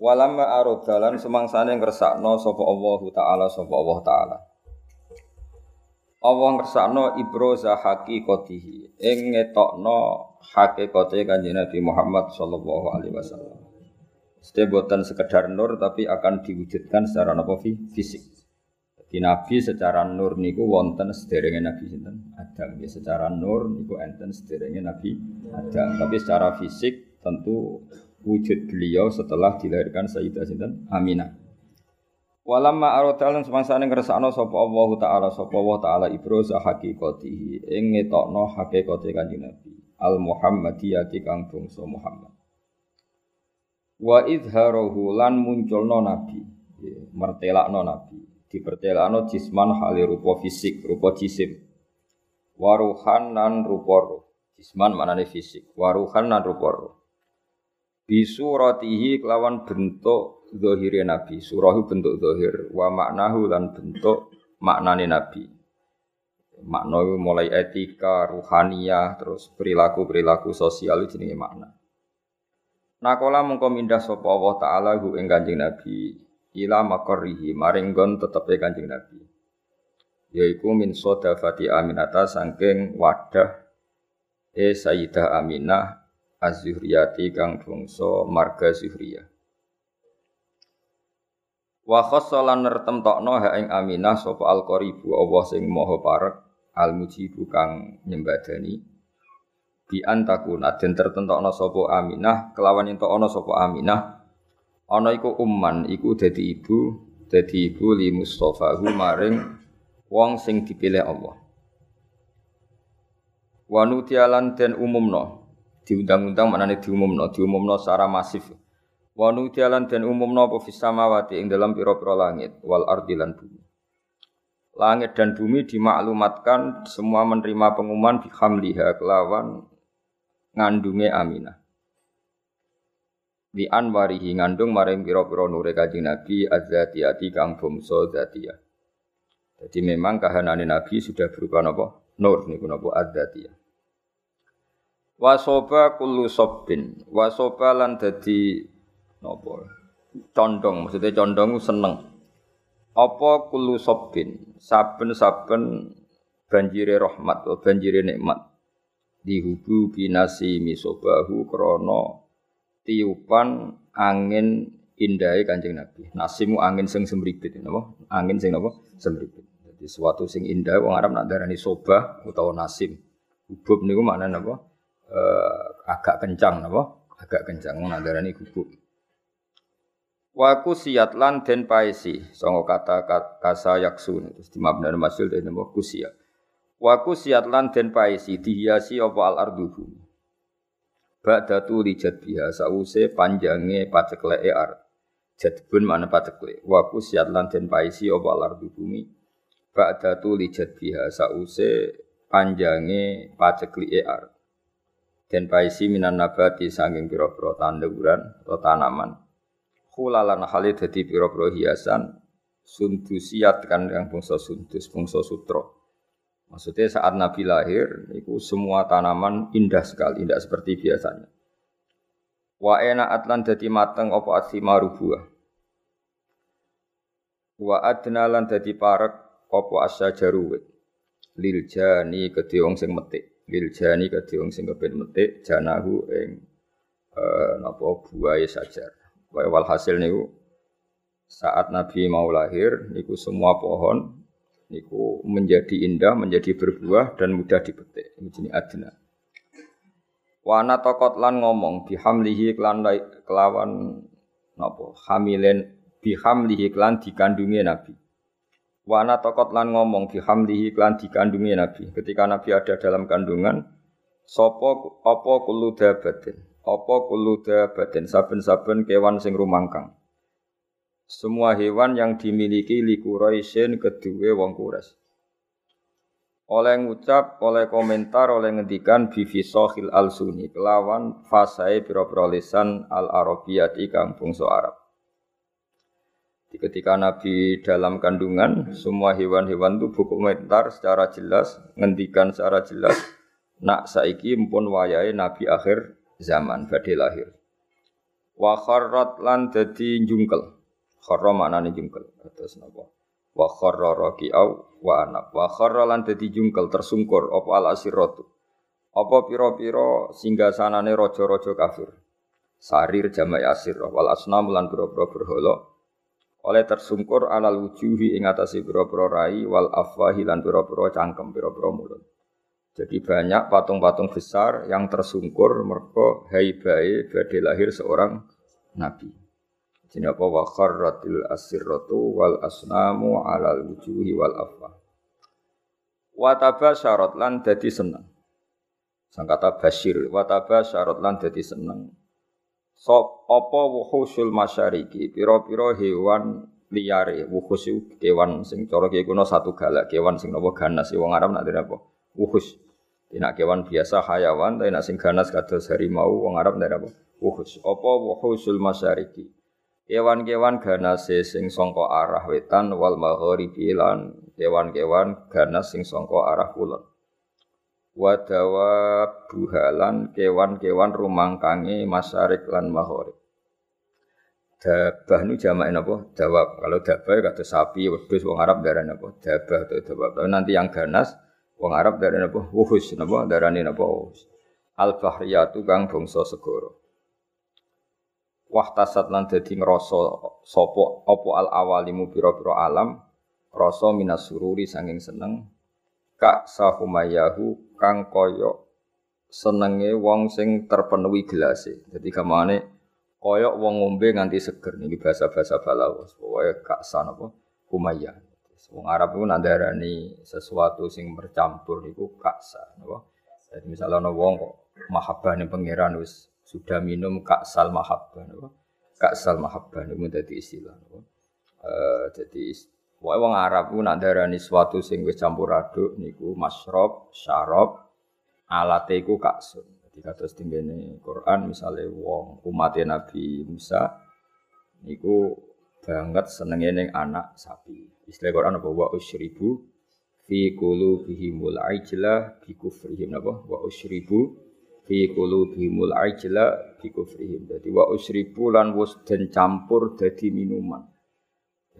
Walamma arodalan semangsane ngresakno sapa Allah taala sapa Allah taala. Allah ngresakno ibroza haqiqatihi ing ngetokno hakikate Kanjeng Nabi Muhammad sallallahu alaihi wasallam. Sete boten sekedar nur tapi akan diwujudkan secara napa fisik. Di Nabi secara nur niku wonten sederenge Nabi sinten Adam. Ya, secara nur niku enten sederenge Nabi Adam. Tapi secara fisik tentu wujud beliau setelah dilahirkan Sayyidah Sinten Aminah. Walamma arodalan semangsane ngersakno sapa Allah taala sapa Allah taala ibroza haqiqatihi ing ngetokno hakikate Kanjeng Nabi al Muhammadiyati kang bangsa Muhammad. Wa idharahu lan munculno nabi, mertelakno nabi, dipertelakno jisman hale rupa fisik, rupa jisim. Waruhan nan rupa roh. Jisman maknane fisik, waruhan nan rupa roh bisuratihi kelawan bentuk zahire nabi. Surahu bentuk zahir wa maknahu lan bentuk maknane nabi. Makna mulai etika ruhaniyah terus perilaku perilaku sosial jenenge makna. Nakola mengko mindah Allah taala hu ing Kanjeng Nabi. Ila makorrihi maring gon tetepe Kanjeng Nabi. Yaiku min sodafati aminata sangking wadah e Sayyidah Aminah az-Zuhriyati kang bangsa marga Zuhriyah. Wa khassalan nertemtokno ha ing Aminah sapa al-qaribu Allah sing maha parek al-mujibu kang nyembadani bi antakuna den tertentokno sapa Aminah kelawan ento ana sapa Aminah ana iku umman iku dadi ibu dadi ibu li Mustafa maring wong sing dipilih Allah. Wa nutialan den umumno diundang-undang maknane diumumno, diumumno secara masif. Wa nudialan dan umumno apa fis samawati ing dalam pira-pira langit wal ardi lan bumi. Langit dan bumi dimaklumatkan semua menerima pengumuman bihamliha kelawan ngandunge Aminah. Di anwarihi ngandung maring pira-pira nure Kanjeng Nabi azzatiyati kang bangsa zatiyah. Jadi memang kahanane Nabi sudah berupa napa? Nur niku napa azzatiyah. Wasoba kullu sobbin. Wasoba lan dadi? Condong, maksudnya condong seneng. Apa kullu sobbin? Saben-saben banjire rahmat atau banjire nikmat. Dihubu binasi misobahu krono tiupan angin indahai Kanjeng Nabi. Nasimu angin sing semripit napa? Angin sing napa? Semripit. Jadi suatu sing indah wong Arab nak darani sobah utawa nasim. Hubub niku maknane napa? Uh, agak kencang napa? Agak kencang nandarani gubuk. Waku siat lan den paesi songo kata kasa yaksun terus di masul den napa kusiat. Waku siat lan den paesi dihiasi apa al ardu bumi. Ba'datu lijat biha sause panjange pacekleke ar. Jadbun mana pacekle. Waku siat lan den paesi apa al ardu bumi. Ba'datu lijat biha sause panjange paceklike ar dan paisi minan nabati sanging pira-pira tanduran atau tanaman. Khulalan halid dadi pira-pira hiasan sundusiat kan yang bangsa sundus bangsa sutro maksudnya saat Nabi lahir itu semua tanaman indah sekali tidak seperti biasanya. Wa ena atlan dadi mateng apa asimaru buah. Wa adna lan parek apa asyajaru lil jani kedhe wong sing metik lil jani kedhe wong sing kepen metik janahu ing eh napa buahe sajar. Wae walhasil niku saat Nabi mau lahir niku semua pohon niku menjadi indah, menjadi berbuah dan mudah dipetik. Ini jenis adna. Wana tokot lan ngomong bihamlihi klan kelawan napa hamilen bihamlihi klan dikandungi Nabi. Wana tokot lan ngomong bihamdihi klan dikandungi Nabi. Ketika Nabi ada dalam kandungan, sopo opo kulu dabatin, opo kulu dabatin, saben-saben kewan sing rumangkang. semua hewan yang dimiliki li Quraisyin kedua wong Quraisy. Oleh ngucap, oleh komentar, oleh ngendikan bifisohil al suni kelawan fasai pira-pira lisan al arabiyati kang bangsa Arab. Ketika Nabi dalam kandungan, semua hewan-hewan itu berkomentar secara jelas, ngendikan secara jelas, nak saiki mpun wayai Nabi akhir zaman badhe lahir. Wa kharrat lan dadi jungkel. Kharra maknane jungkel. Terus napa? Wa kharra raqi'au wa anab. Wa kharra lan dadi jungkel tersungkur apa al asiratu. Apa pira-pira singgasanane raja-raja kafir. Sarir jamai asir wal asnam lan pira-pira oleh tersungkur alal wujuhi ing atase pira-pira rai wal afwahi lan pira-pira cangkem pira-pira mulut. Jadi banyak patung-patung besar yang tersungkur mereka haibai badhe lahir seorang nabi. Jadi apa wa kharratil asirratu wal asnamu alal wujuhi wal afwa. Wa syarat lan dadi seneng. Sang kata basyir wa syarat lan dadi seneng. Sop apa wuhusul masyariki pira-pira hewan liyare wuhus kewan sing cara kiye kuno satu galak kewan sing napa ganas wong Arab nak apa wuhus Nek kewan biasa hayawan, tapi nek sing ganas kados harimau wong Arab ndek apa? Wuhus. Apa wuhusul masyariki? Kewan-kewan ganas sing sangka arah wetan wal magharibi lan kewan-kewan ganas sing sangka arah kulon. Wadawa buhalan kewan-kewan rumangkange masyarik lan maghrib. Dabah nu jamain apa? Dawab. Kalau dabah kata sapi, wedhus wong Arab darane apa? Dabah atau dawab. Tapi nanti yang ganas Wong Arab dari napa? Wuhus napa? Darani napa? Wuhus. Al bahriyatu kang bangsa segara. Wahtasat lan dadi ngrasa sapa apa al awalimu pira-pira alam rasa minas sururi sanging seneng kak sahumayahu kang kaya senenge wong sing terpenuhi gelase. Jadi kamane kaya wong ngombe nganti seger niki bahasa-bahasa balawas. Pokoke kak sanapa? Humayah. Wong Arab itu nandarani sesuatu sing bercampur itu kaksa, napa? Jadi misalnya ana wong kok mahabbah ning pangeran wis sudah minum kaksal mahabbah napa? Kaksal mahabbah niku dadi istilah napa? Eh jadi Wae wong Arab ku nak darani sesuatu sing wis campur aduk niku masrob, syarab, alate iku kaksun. Jadi kados tinggene Quran misalnya wong umat Nabi Musa niku banget senenge ning anak sapi. Istilah Quran apa wa usyribu fi qulubihimul ajla bi kufrihim apa wa usyribu fi qulubihimul ajla bi kufrihim. Dadi wa usyribu lan wis den campur dadi minuman.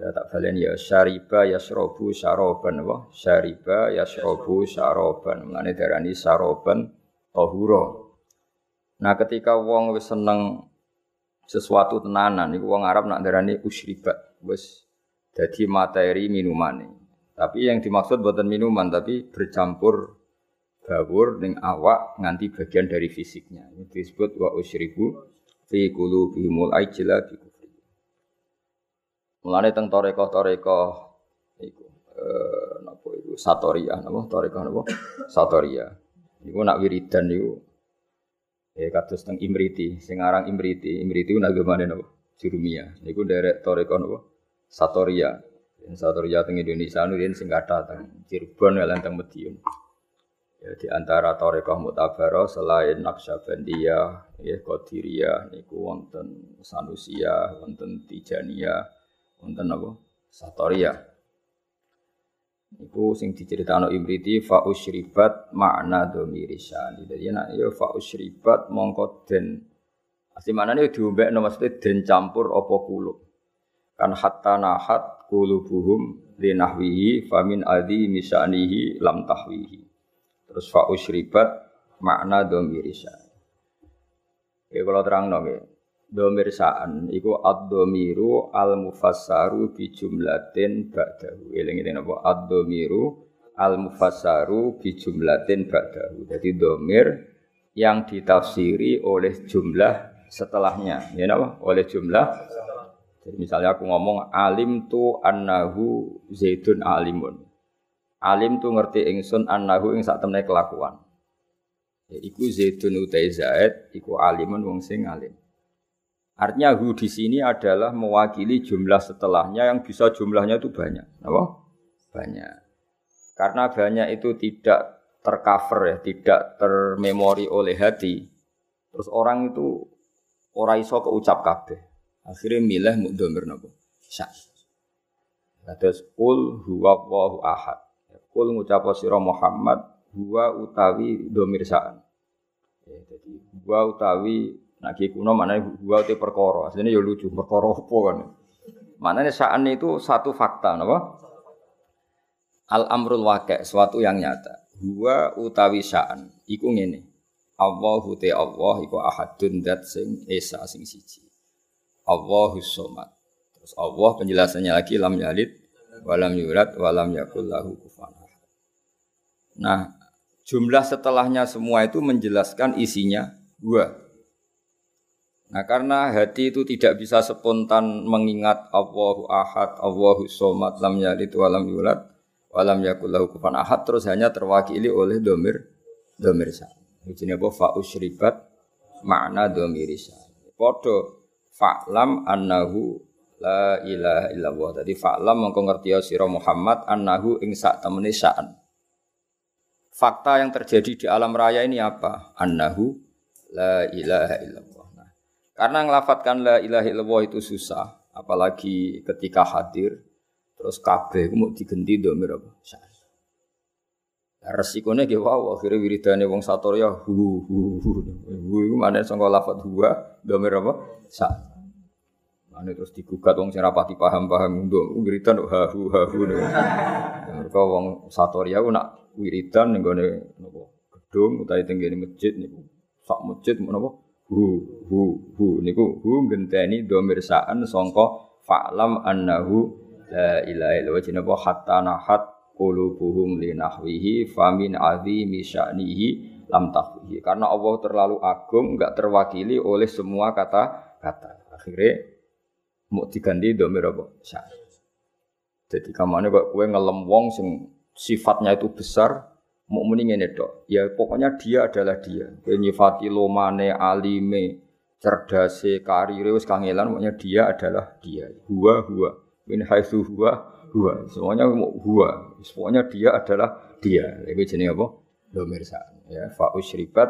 Ya tak balen ya syariba yasrobu syaroban apa? Syariba yasrobu syaroban. Mulane darani syaroban tahura. Nah ketika wong wis seneng sesuatu tenanan iku wong Arab nak darani usyribat wis jadi materi minuman Tapi yang dimaksud buatan minuman, tapi bercampur gawur ning awak nganti bagian dari fisiknya. Ini disebut wa usyribu fi qulubihimul ajla bi kufri. Mulane teng toreko-toreko iku eh napa iku satoria napa toreko napa satoria. Iku nak wiridan niku ya kados teng Imriti, sing aran Imriti, Imriti ku nagamane napa? Jurumiyah. Niku derek toreko napa? Satoria. Yang Satoria teng Indonesia nu sing kathah teng Cirebon lan teng Madiun. Ya di antara Torekoh Mutabaro selain Naqsyabandiyah, ya Qadiriyah niku wonten Sanusia, wonten Tijaniyah, wonten apa? Satoria. Niku sing diceritakno Ibriti fa usyribat makna domirisan. Jadi nek ya fa usyribat mongko den Asli mana nih diombekno maksudnya den campur apa kulub kan hatta nahat kulubuhum linahwihi famin adi misanihi lam tahwihi terus fa usyribat makna domirisa ya kalau terang nong domirsaan iku ad-domiru al mufassaru bi jumlatin ba'dahu eling ini napa ad-domiru al mufassaru bi jumlatin ba'dahu jadi domir yang ditafsiri oleh jumlah setelahnya ya napa oleh jumlah jadi misalnya aku ngomong alim tu annahu zaidun alimun. Alim tu ngerti ingsun annahu ing sak temne kelakuan. Ya, iku zaidun utai zaid, iku alimun wong sing alim. Artinya hu di sini adalah mewakili jumlah setelahnya yang bisa jumlahnya itu banyak. Apa? Banyak. Karena banyak itu tidak tercover ya, tidak termemori oleh hati. Terus orang itu ora iso keucap kabeh. Akhirnya milih mukdomir napa? Sya. Terus kul huwa ahad. Kul ngucap sira Muhammad huwa utawi domir sa'an. Ya, jadi huwa utawi Nah, ki kuno mana gua te perkara. Asline ya lucu, perkara apa kan. Maknanya sa'an itu satu fakta, napa? Al amrul waqi', suatu yang nyata. Gua utawi sa'an iku ngene. Allahu te Allah iku ahadun dat sing esa sing siji. Allahu somad. Terus Allah penjelasannya lagi lam yalid walam yulad walam yakul lahu kufuwan Nah, jumlah setelahnya semua itu menjelaskan isinya gua. Nah karena hati itu tidak bisa spontan mengingat Allahu ahad, Allahu somad, lam yalid wa lam yulad, wa lam yakul lahu kufuwan ahad terus hanya terwakili oleh domir domir sa. Ini apa fa usribat makna domir sa. Podo fa'lam annahu la ilaha illallah. Tadi fa'lam mengko ngerti sira Muhammad annahu ing sak. Fakta yang terjadi di alam raya ini apa? Annahu la ilaha illallah. Karena ngelafatkan la ilaha illallah itu susah, apalagi ketika hadir terus kabeh mau digenti domir apa? Nah, resikonya ge wow, akhirnya wiridane wong satorya hu hu hu. Hu iku mana sangka lafat huwa domir apa? Sa. Mana terus digugat wong sing rapati paham-paham nduk wiridan ha hu ha hu. Mereka wong satorya ku nak wiridan gone napa gedung utawa tenggene masjid niku sak masjid menapa hu hu hu. Niku hu ngenteni domir sa'an sangka fa'lam annahu la ilaha illallah. Jenenge hatta nahat qulubuhum li nahwihi famin azimi sya'nihi lam tahwihi karena Allah terlalu agung enggak terwakili oleh semua kata-kata. Akhirnya mau diganti domir apa? Sa'an jadi kamane kok kowe ngelem wong sing sifatnya itu besar mau ngene tok. Ya pokoknya dia adalah dia. Nyifati lomane, alime, cerdase, karire wis kangelan pokoknya dia adalah dia. Huwa huwa. Min haitsu huwa huwa. Semuanya huwa. Pokoknya dia adalah dia. Iku jenenge apa? Domir Ya, fa usribat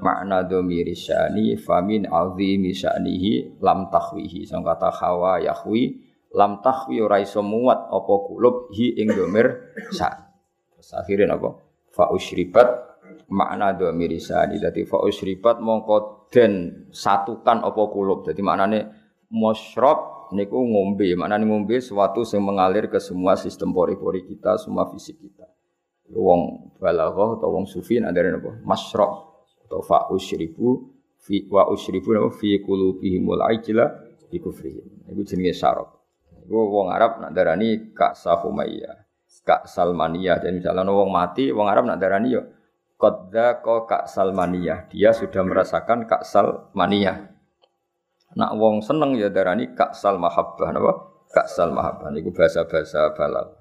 makna domir syani famin azimi syanihi lam tahwihi. Sang kata hawa yahwi lam tahwi ora iso muat apa kulub hi ing domir sa. Apa? Fa usribat makna dua mirisani dadi fa usribat mongko den satukan apa kulub. Dadi maknane musyrab niku ngombe. Maknane ngombe sesuatu yang mengalir ke semua sistem pori-pori kita semua fisik kita. Wong balaghah atau wong sufi ada apa masyrab atau fa usribu fi wa usribu napa? Fi qulubihimul ajla bi kufrihim. Iku jenenge syarab. Iku wong Arab nak darani ka sahumaiyah Kak Salmaniyah. Dan misalnya wong mati, wong Arab nak darani yo Kodda ko Kak Salmaniyah. Dia sudah merasakan Kak Salmaniyah. Nak wong seneng ya darani Kak Sal Mahabbah. Napa? Kak Sal Mahabbah. Itu bahasa-bahasa balal.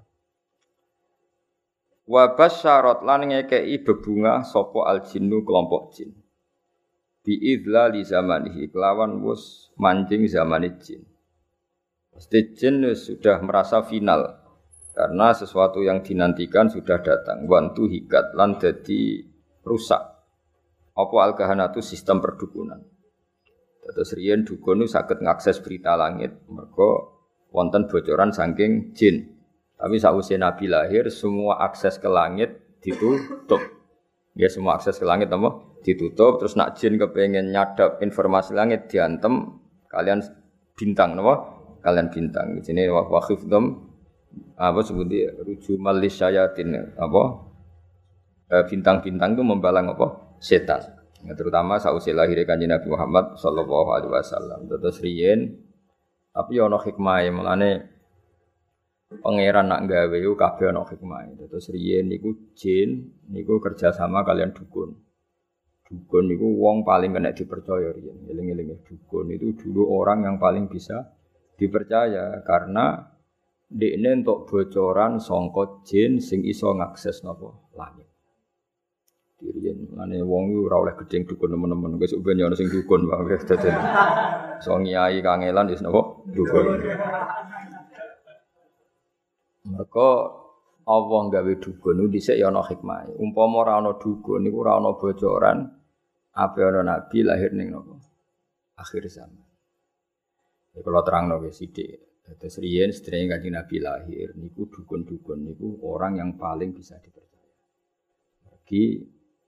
Wa basyarot lan ngekei bebunga sopo al jinnu kelompok jin. Bi idla li zamanihi kelawan wus mancing zaman jin. Pasti jin sudah merasa final karena sesuatu yang dinantikan sudah datang. Wantu hikat lan jadi rusak. Apa al itu sistem perdukunan. Terus riyen dukun sakit ngakses berita langit. Mereka wonten bocoran saking jin. Tapi sausé Nabi lahir semua akses ke langit ditutup. Ya semua akses ke langit apa? Ditutup. Terus nak jin kepengen nyadap informasi langit diantem kalian bintang apa? Kalian bintang. Di sini wahifdom apa sebutnya ruju malis syayatin. Apa? Eh, bintang-bintang itu membalang apa? Setan. Ya, terutama sausi lahir kanjeng Nabi Muhammad sallallahu alaihi wasallam. Terus riyen tapi ono hikmah mulane pangeran nak gawe yo kabeh ono hikmah terus riyen niku jin niku kerjasama kalian dukun. Dukun niku wong paling kena dipercaya riyen. Eling-eling dukun itu dulu orang yang paling bisa dipercaya karena Dekne untuk bocoran songkot jin sing iso ngakses nopo langit. Diriyen ngene wong iku ora oleh gedeng dukun temen-temen. Wis ben ono sing dukun wae dadi. So ngiyai kangelan wis napa? Dukun. Mereka Allah gawe dukun dhisik ya ana hikmah. Umpama ora ana dukun niku ora ana bocoran apa ana nabi lahir ning napa? Akhir zaman. Ya kalau terang nggih sithik. Terus riyen sedherenge Kanjeng Nabi lahir niku dukun-dukun niku orang yang paling bisa dipercaya. Bagi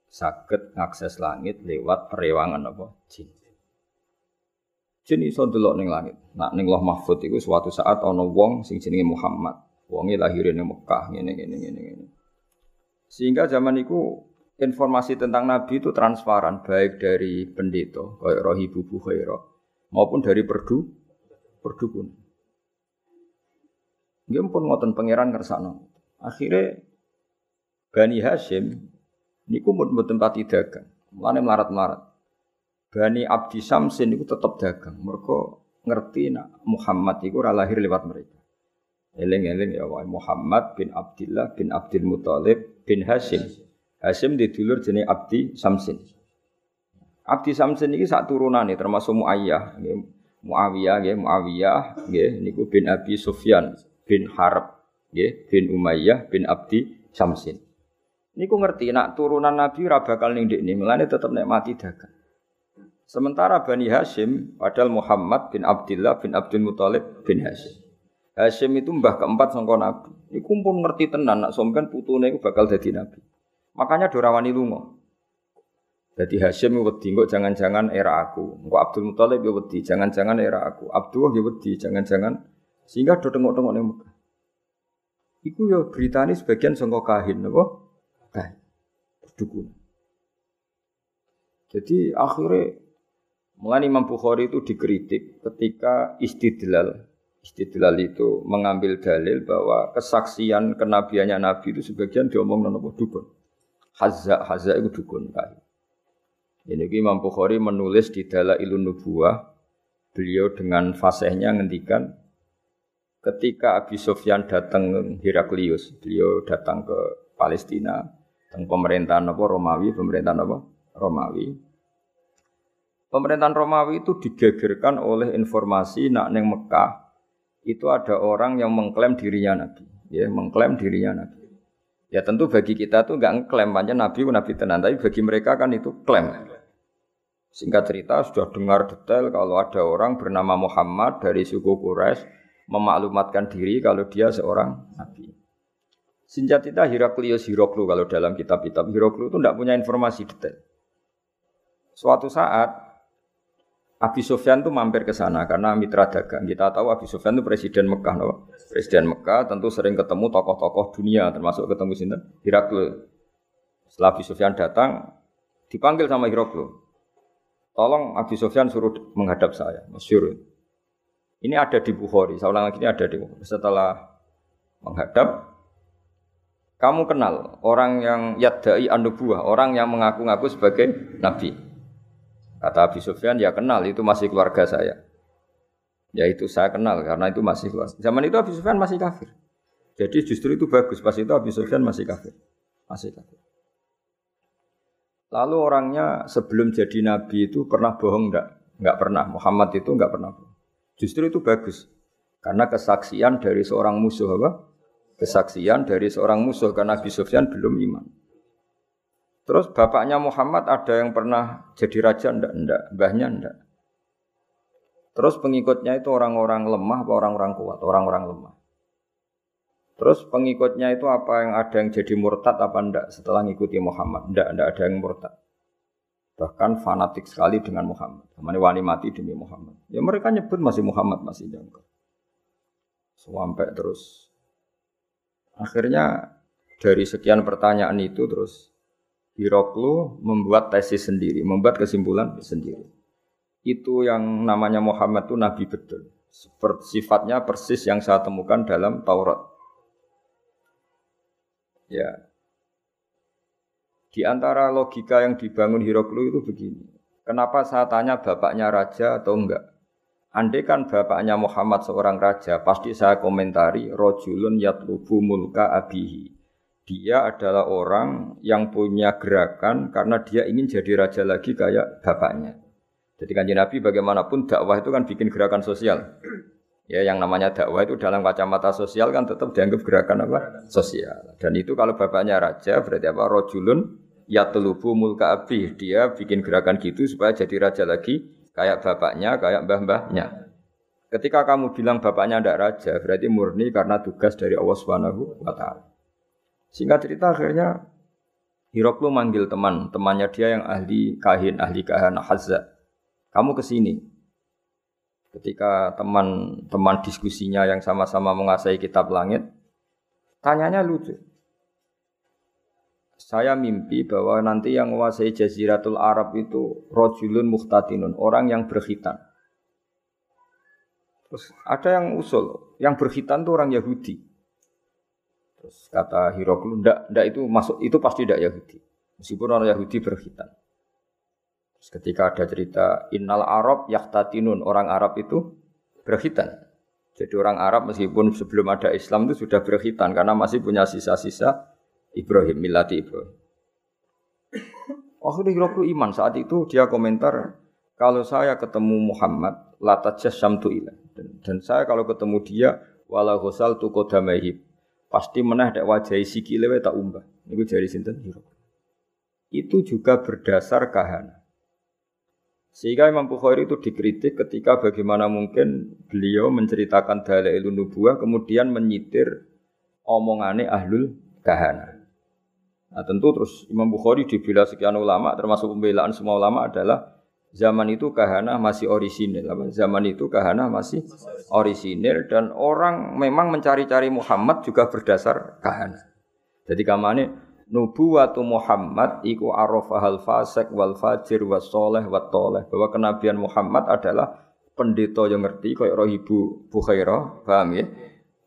sakit ngakses langit lewat perewangan apa jin. Jin iso delok ning langit. Nak ning Loh Mahfud iku suatu saat ana wong sing jenenge Muhammad. Wonge lahir ning Mekah ngene ngene ngene ngene. Sehingga zaman itu informasi tentang Nabi itu transparan baik dari pendeta kayak Rohibu Bukhaira maupun dari perdu perdukun. Nggih pun ngoten pangeran ngersakno. Akhirnya Bani Hashim niku mboten pati dagang. Mulane melarat-melarat. Bani Abdi Samsin niku tetep dagang. Mereka ngerti nak Muhammad iku ora lahir lewat mereka. Eling-eling ya wae Muhammad bin Abdullah bin Abdul Muthalib bin Hashim. Hashim di dulur jenenge Abdi Samsin. Abdi Samsin ini sak turunane termasuk Muayyah, Muawiyah nggih Muawiyah nggih bin Abi Sufyan bin Harb nggih bin Umayyah bin Abdi Syamsin. Niku ngerti nak turunan Nabi ora bakal ning ndekne, mulane tetep nek mati dagang. Sementara Bani Hashim padahal Muhammad bin Abdullah bin Abdul Muthalib bin Hashim. Hashim itu mbah keempat sangka Nabi. Iku pun ngerti tenan nak sampean putune iku bakal dadi nabi. Makanya dorawani lunga. Jadi Hashim wedi kok jangan-jangan era aku. Engko Abdul Muthalib ya wedi, jangan-jangan era aku. Abdullah ya wedi, jangan-jangan sehingga do tengok-tengok ning Mekah. Iku ya beritane sebagian sangka kahin napa? Kahin. Dukun. Jadi akhirnya mulai Imam Bukhari itu dikritik ketika istidlal istidlal itu mengambil dalil bahwa kesaksian kenabiannya Nabi itu sebagian diomong nopo dukun. Hazza hazza itu dukun kahin. Ini Imam Bukhari menulis di dalam ilmu nubuah beliau dengan fasihnya ngendikan ketika Abi Sufyan datang Heraklius, beliau datang ke Palestina, tentang pemerintahan apa Romawi, pemerintahan apa Romawi. Pemerintahan Romawi itu digegerkan oleh informasi nak neng Mekah itu ada orang yang mengklaim dirinya nabi, ya mengklaim dirinya nabi. Ya tentu bagi kita tuh nggak ngeklaim banyak nabi nabi tenan, tapi bagi mereka kan itu klaim. Singkat cerita sudah dengar detail kalau ada orang bernama Muhammad dari suku Quraisy memaklumatkan diri kalau dia seorang nabi. Sinjatita Heraklius Hiroklu kalau dalam kitab-kitab Hiroklu itu tidak punya informasi detail. Suatu saat Abi Sufyan itu mampir ke sana karena mitra dagang. Kita tahu Abi Sufyan itu presiden Mekah, no? Presiden Mekah tentu sering ketemu tokoh-tokoh dunia, termasuk ketemu sini Heraklu. Setelah Abi Sufyan datang, dipanggil sama Heraklu. Tolong Abi Sufyan suruh menghadap saya, masyur. Ini ada di Bukhari, saya ulang lagi ini ada di Bukhari. Setelah menghadap, kamu kenal orang yang yadai anubuah, orang yang mengaku-ngaku sebagai nabi. Kata Abi Sufyan, ya kenal, itu masih keluarga saya. Ya itu saya kenal, karena itu masih keluarga. Zaman itu Abi Sufyan masih kafir. Jadi justru itu bagus, pas itu Abi Sufyan masih kafir. Masih kafir. Lalu orangnya sebelum jadi nabi itu pernah bohong enggak? Enggak pernah. Muhammad itu enggak pernah bohong. Justru itu bagus. Karena kesaksian dari seorang musuh apa? Kesaksian dari seorang musuh karena Abi Sufyan belum iman. Terus bapaknya Muhammad ada yang pernah jadi raja ndak? Ndak. Mbahnya ndak. Terus pengikutnya itu orang-orang lemah apa orang-orang kuat? Orang-orang lemah. Terus pengikutnya itu apa yang ada yang jadi murtad apa ndak setelah ngikuti Muhammad? Ndak, ndak ada yang murtad bahkan fanatik sekali dengan Muhammad. Namanya wani mati demi Muhammad. Ya mereka nyebut masih Muhammad masih jangka. Sampai terus akhirnya dari sekian pertanyaan itu terus Hiroklu membuat tesis sendiri, membuat kesimpulan sendiri. Itu yang namanya Muhammad itu nabi betul. Sifatnya persis yang saya temukan dalam Taurat. Ya, di antara logika yang dibangun Hiroklu itu begini. Kenapa saya tanya bapaknya raja atau enggak? Andai kan bapaknya Muhammad seorang raja, pasti saya komentari rojulun yatlubu mulka abihi. dia adalah orang yang punya gerakan karena dia ingin jadi raja lagi kayak bapaknya. Jadi kanji Nabi bagaimanapun dakwah itu kan bikin gerakan sosial. Ya, yang namanya dakwah itu dalam kacamata sosial kan tetap dianggap gerakan apa? Sosial. Dan itu kalau bapaknya raja berarti apa? Rojulun yatlubu mulka abi. Dia bikin gerakan gitu supaya jadi raja lagi kayak bapaknya, kayak mbah-mbahnya. Ketika kamu bilang bapaknya tidak raja, berarti murni karena tugas dari Allah Subhanahu wa. Singkat cerita akhirnya Hiroklu manggil teman, temannya dia yang ahli kahin, ahli kahana hazza. Kamu ke sini ketika teman-teman diskusinya yang sama-sama menguasai kitab langit, tanyanya lucu. Saya mimpi bahwa nanti yang menguasai Jaziratul Arab itu rojulun muhtatinun, orang yang berkhitan. Terus ada yang usul, yang berkhitan itu orang Yahudi. Terus kata Hiroklu, ndak, ndak itu masuk, itu pasti tidak Yahudi. Meskipun orang Yahudi berkhitan. Ketika ada cerita Innal Arab yaktatinun orang Arab itu berkhitan. Jadi orang Arab meskipun sebelum ada Islam itu sudah berkhitan karena masih punya sisa-sisa Ibrahim, milati Ibrahim. Akhirnya Hiroklu iman saat itu dia komentar kalau saya ketemu Muhammad latajas samtu ilah dan, dan saya kalau ketemu dia wala ghusal tu kodamahib pasti menah dak wajahi sikile tak umbah. Niku jari sinten Hiroklu. Itu juga berdasar kahana. Sehingga Imam Bukhari itu dikritik ketika bagaimana mungkin beliau menceritakan dalailun nubuah kemudian menyitir omongane ahlul kahana. Nah tentu terus Imam Bukhari dibela sekian ulama termasuk pembelaan semua ulama adalah zaman itu kahana masih orisinil. Zaman itu kahana masih orisinil dan orang memang mencari-cari Muhammad juga berdasar kahana. Jadi kamane nubuwatu Muhammad iku arafahal fasik wal fajir was soleh wat toleh. Bahwa kenabian Muhammad adalah pendeta yang ngerti kayak roh ibu Bukhairah paham ya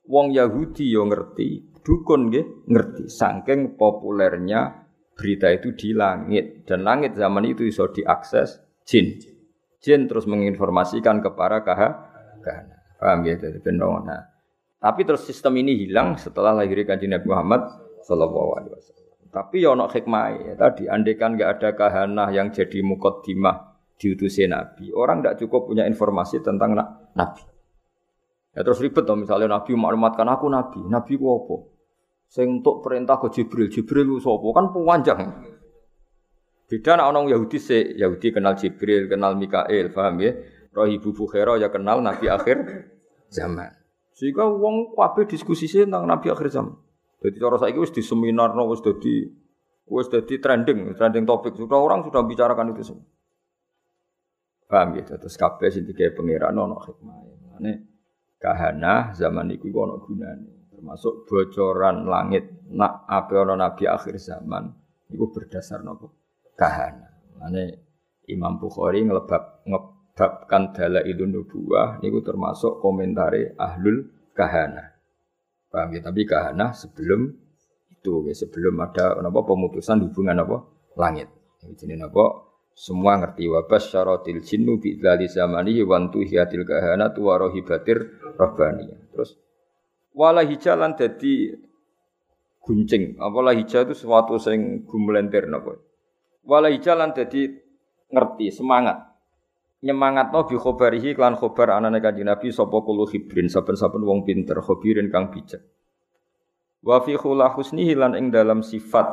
wong Yahudi yang ngerti dukun nggih ngerti. Saking populernya berita itu di langit. Dan langit zaman itu bisa diakses jin. Jin terus menginformasikan kepada kahana paham ya dari nah tapi terus sistem ini hilang setelah lahirnya kanjeng Nabi Muhammad sallallahu alaihi wasallam tapi ya ono hikmah ya tadi andekan nggak ada kahanah yang jadi mukaddimah diutusin Nabi. Orang tidak cukup punya informasi tentang Nabi. Ya terus ribet dong misalnya Nabi maklumatkan aku Nabi. Nabi ku apa? Sing untuk perintah ke Jibril. Jibril ku sapa? Kan panjang. Beda anak orang Yahudi se Yahudi kenal Jibril, kenal Mikael, paham ya? Roh ibu Bukhara ya kenal Nabi akhir zaman. Sehingga wong kabeh diskusi tentang Nabi akhir zaman. Jadi cara saiki wis di seminar no wis dadi wis dadi trending, trending topik. Sudah orang sudah bicarakan itu semua. Paham ya? Terus kabeh sing digawe pangeran ono hikmah. Mane kahana zaman iku iku ono gunane. Termasuk bocoran langit nak ape ono nabi akhir zaman iku berdasar nopo? Kahana. Mane Imam Bukhari ngelebab ngebabkan dalailun nubuwah niku termasuk komentari ahlul kahana. Paham ya? Tapi kahana sebelum itu, ya, sebelum ada apa pemutusan hubungan apa langit. Jadi apa? Semua ngerti wabas syaratil jinnu bi dzali zamani wantu hiatil kahana tu warohibatir rabbani. Terus wala hijalan dadi guncing. Apalah hija itu sesuatu sing gumlenter napa. Wala hijalan dadi ngerti, semangat nyemangat no bi khobarihi klan khobar anane kanjeng Nabi sapa kulo hibrin saben-saben wong pinter khobirin kang bijak. Wa fi khula husnihi lan ing dalam sifat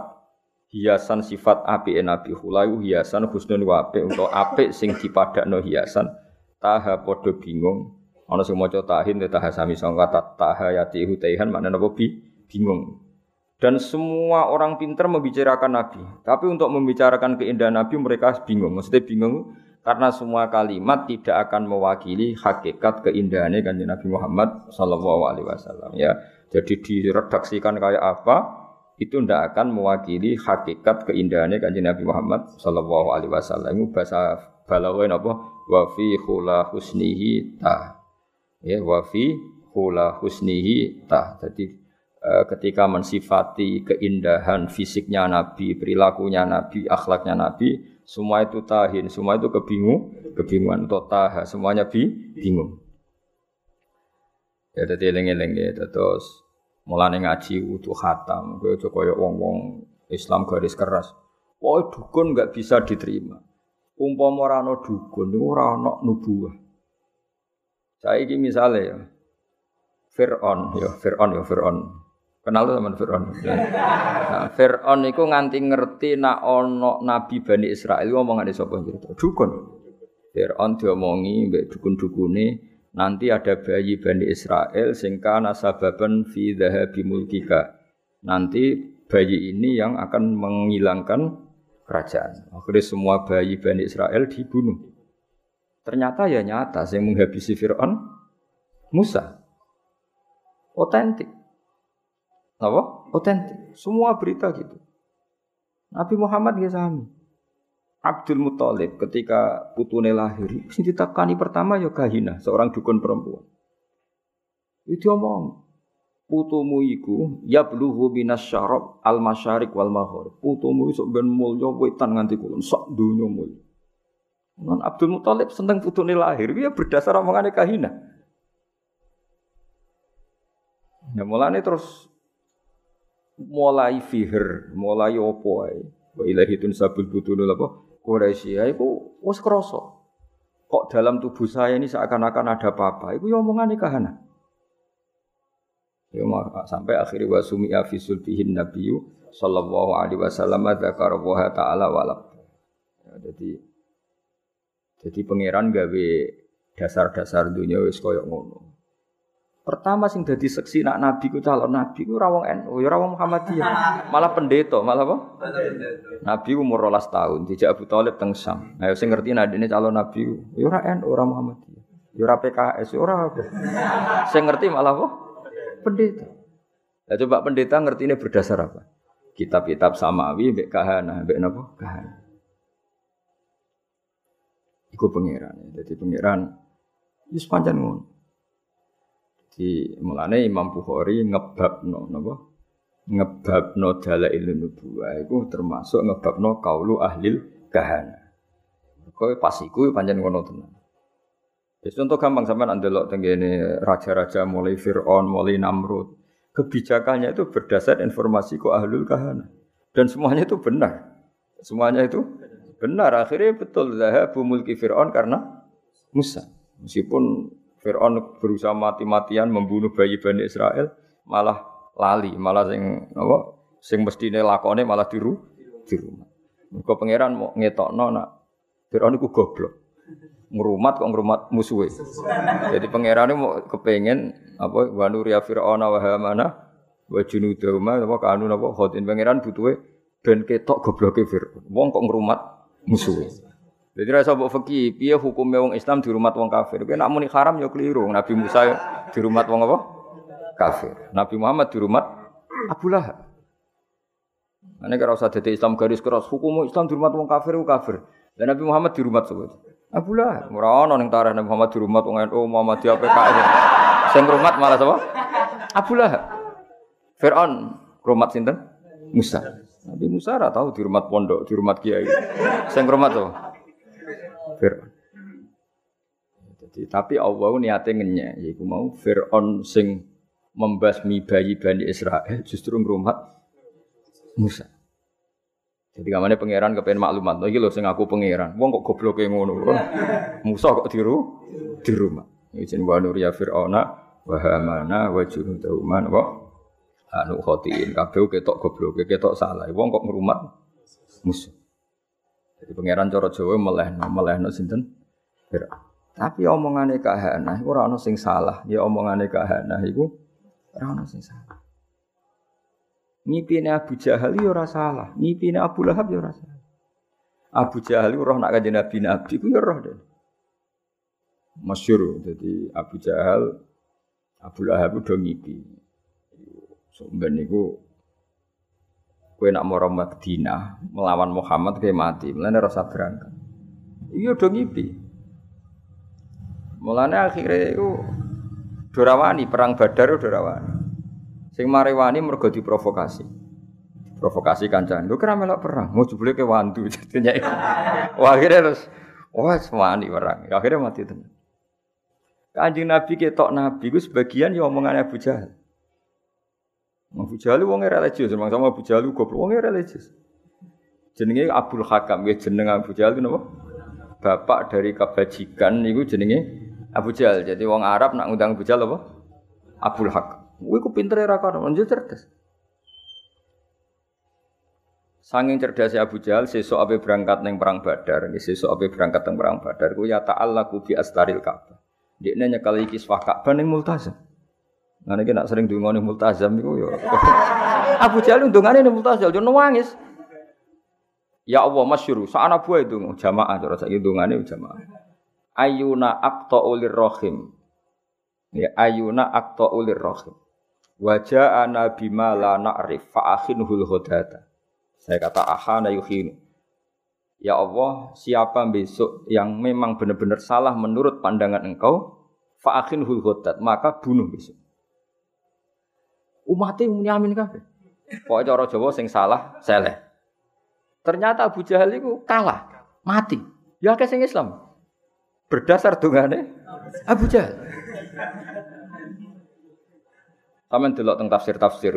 hiasan sifat api Nabi khulayu hiasan husnun wa apik untuk apik sing dipadakno hiasan. Taha padha bingung. Ana sing maca tahin taha sami sangka taha yati hutaihan maknane apa bi bingung. Dan semua orang pinter membicarakan Nabi. Tapi untuk membicarakan keindahan Nabi mereka bingung. Maksudnya bingung karena semua kalimat tidak akan mewakili hakikat keindahannya kanjeng Nabi Muhammad Sallallahu Alaihi Wasallam ya. Jadi diredaksikan kayak apa itu tidak akan mewakili hakikat keindahannya kanjeng Nabi Muhammad Sallallahu Alaihi Wasallam. Itu bahasa balaghah apa? Wa fi khula husnihi ta. Ya, wa fi khula husnihi ta. Jadi eh, ketika mensifati keindahan fisiknya Nabi, perilakunya Nabi, akhlaknya Nabi, semua itu tahin, semua itu kebingung, kebingungan taha, semuanya bi, bingung. Ya jadi eling-eling ya terus Mulane ngaji utuh khatam, kowe aja kaya wong-wong Islam garis keras. Wah, dukun nggak bisa diterima. Umpama ora ana dukun niku ora ana nubuwah. Saiki misale ya Fir'aun ya Fir'aun ya Fir'aun. Kenal tuh teman Fir'aun. Nah, Fir'aun itu nganti ngerti nak ono Nabi Bani Israel ngomongane sapa cerita. Dukun. Fir'aun diomongi mbek dukun-dukune nanti ada bayi Bani Israel sing kana sababan fi dhahabi mulkika. Nanti bayi ini yang akan menghilangkan kerajaan. Akhirnya semua bayi Bani Israel dibunuh. Ternyata ya nyata yang menghabisi Fir'aun Musa. Otentik. Apa? Otentik. Semua berita gitu. Nabi Muhammad ya sami. Abdul Muthalib ketika putune lahir, sing ditakani pertama ya Kahina, seorang dukun perempuan. Itu omong, putumu iku ya bluhu minas syarab al masyarik wal maghrib. Putumu iso ben mulya wetan nganti kulon sak donya mulya. Non Abdul Muthalib seneng putune lahir, ya berdasar omongane kahina. Ya mulane terus mulai fihir, mulai opo ae. Wa ilahi tun sabul butunul apa? Quraisy ya iku wis krasa. Kok dalam tubuh saya ini seakan-akan ada apa-apa. Iku ya omongane kahana. Ya sampai akhirnya wasumi fi sulbihin nabiyyu sallallahu alaihi wasallam dzakara wa ta'ala walab. Ya, jadi jadi pangeran gawe dasar-dasar dunia wis koyo ngono. Pertama sing dadi seksi nak nabi ku calon nabi ku rawong NU, ya rawong Muhammadiyah. Malah pendeta, malah apa? Nabi umur 12 tahun, dijak Abu Thalib teng Sam. Nah, sing ngerti nak ini calon nabi ku, ya ora NU, ora Muhammadiyah. Ya ora PKS, ya ora apa. Sing ngerti malah apa? pendeta. Nah, coba pendeta ngerti ini berdasar apa? Kitab-kitab samawi, mbek kahana, mbek napa? Kahana. Iku pangeran. Jadi pangeran wis pancen ngono. Di mulane Imam Bukhari ngebabno napa? Ngebabno dalail nubuwah iku termasuk ngebabno kaulu ahlil kahana. Kowe pas iku pancen ngono tenan. Contoh gampang sampean andelok tenggene raja-raja mulai Fir'aun, mulai Namrud. Kebijakannya itu berdasar informasi ku ahlul kahana. Dan semuanya itu benar. Semuanya itu benar. Akhirnya betul zahabu mulki Fir'aun karena Musa. Meskipun Fir'aun berusaha mati-matian membunuh bayi Bani Israel, malah lali, malah sing apa? Sing mestine lakone malah diru di rumah. Mergo pangeran mau ngetokno nak Fir'aun iku goblok ngrumat kok ngrumat musuhe. Jadi pangerane mau kepengen apa wa nuria fir'auna wa hamana wa junudahuma apa kanu napa khotin pangeran butuhe ben ketok gobloke Fir'aun. Wong kok ngrumat musuhe. Jadi rasa mbok fikih piye hukume wong Islam dirumat wong kafir. Kowe nak muni haram ya keliru. Nabi Musa ya dirumat wong apa? Kafir. Nabi Muhammad dirumat Abu Lahab. Ane kira usah dadi Islam garis keras, hukum Islam dirumat wong kafir ku kafir. Dan Nabi Muhammad dirumat sebut. Abu Lahab. Ora ana ning Nabi Muhammad di rumah wong NU Muhammadiyah PKS. Sing rumat malah sapa? Abu Lahab. Fir'aun rumat sinten? Musa. Nabi Musa tahu di rumah pondok, di rumah kiai. Sing rumat to. Fir'aun. Jadi, tapi Allah niatnya ngenyek, yaitu mau Fir'aun sing membasmi bayi Bani Israel justru ngrumat Musa. Jadi kamane pangeran kepen maklumat. Iki lho sing aku pangeran. Wong kok gobloke ngono. Musa kok diru di rumah. Izin wa nur ya fir'auna wa hamana wa junudahuma wa anu khotiin kabeh ketok gobloke ketok salah. Wong kok ngrumat musuh. Jadi pangeran cara Jawa melehno melehno sinten? Fir'aun. Tapi omongane kahana iku ora ana sing salah. Ya omongane kahana iku ora ana sing salah. Ngipine Abu Jahal yo ora salah, ngipine Abu Lahab yo ora salah. Abu Jahal roh nak kanjeng Nabi Nabi ku yo roh deh. Masyur, jadi Abu Jahal Abu Lahab udah ngipi. Sampeyan niku kowe nak mara Madinah melawan Muhammad kayak mati, mulane rasa berangkat. Iya udah ngipi. Mulane akhirnya itu dorawani perang Badar dorawani. Sing marewani mergo diprovokasi. Provokasi kancan. Lho kira melok perang, mau jebule ke wandu jadinya. Wah akhirnya terus wah semani perang. Akhirnya mati tenan. Kanjeng Nabi ketok Nabi ku sebagian ya omongan Abu. Abu Jahal wong religius, memang sama Abu Jahal goblok wong religius. Jenenge Abdul Hakam, ya jeneng Abu Jahal itu napa? Bapak dari kebajikan niku jenenge Abu Jahal. Jadi wong Arab nak ngundang Abu Jahal apa? Abdul Hakam. Kuwi ku pintere ra kono, cerdas. Sanging cerdasnya Abu Jahal, sesuk ape berangkat neng perang Badar, sesuk ape berangkat neng perang Badar, ku ya ta'allaku bi astaril Ka'bah. Dia nanya kali kiswah Ka'bah neng multazam. Nah ini nak sering dungo nih multazam itu ya. Abu Jahal undungannya nih multazam, jangan nangis. Ya Allah masyuru, sana buah itu jamaah, cara saya undungannya jamaah. Ayuna akto ulir rohim. Ya ayuna akto ulir rohim. Wajah ana bima la na'rif fa'akhinhul hodata. Saya kata ahana yuhinu. Ya Allah, siapa besok yang memang benar-benar salah menurut pandangan engkau, fa'akhinhul hodat, maka bunuh besok umatnya nyamin kabeh. Pokoknya cara Jawa sing salah seleh. Ternyata Abu Jahal itu kalah, mati. Ya kayak sing Islam. Berdasar dungane Abu Jahal. Taman delok teng tafsir-tafsir.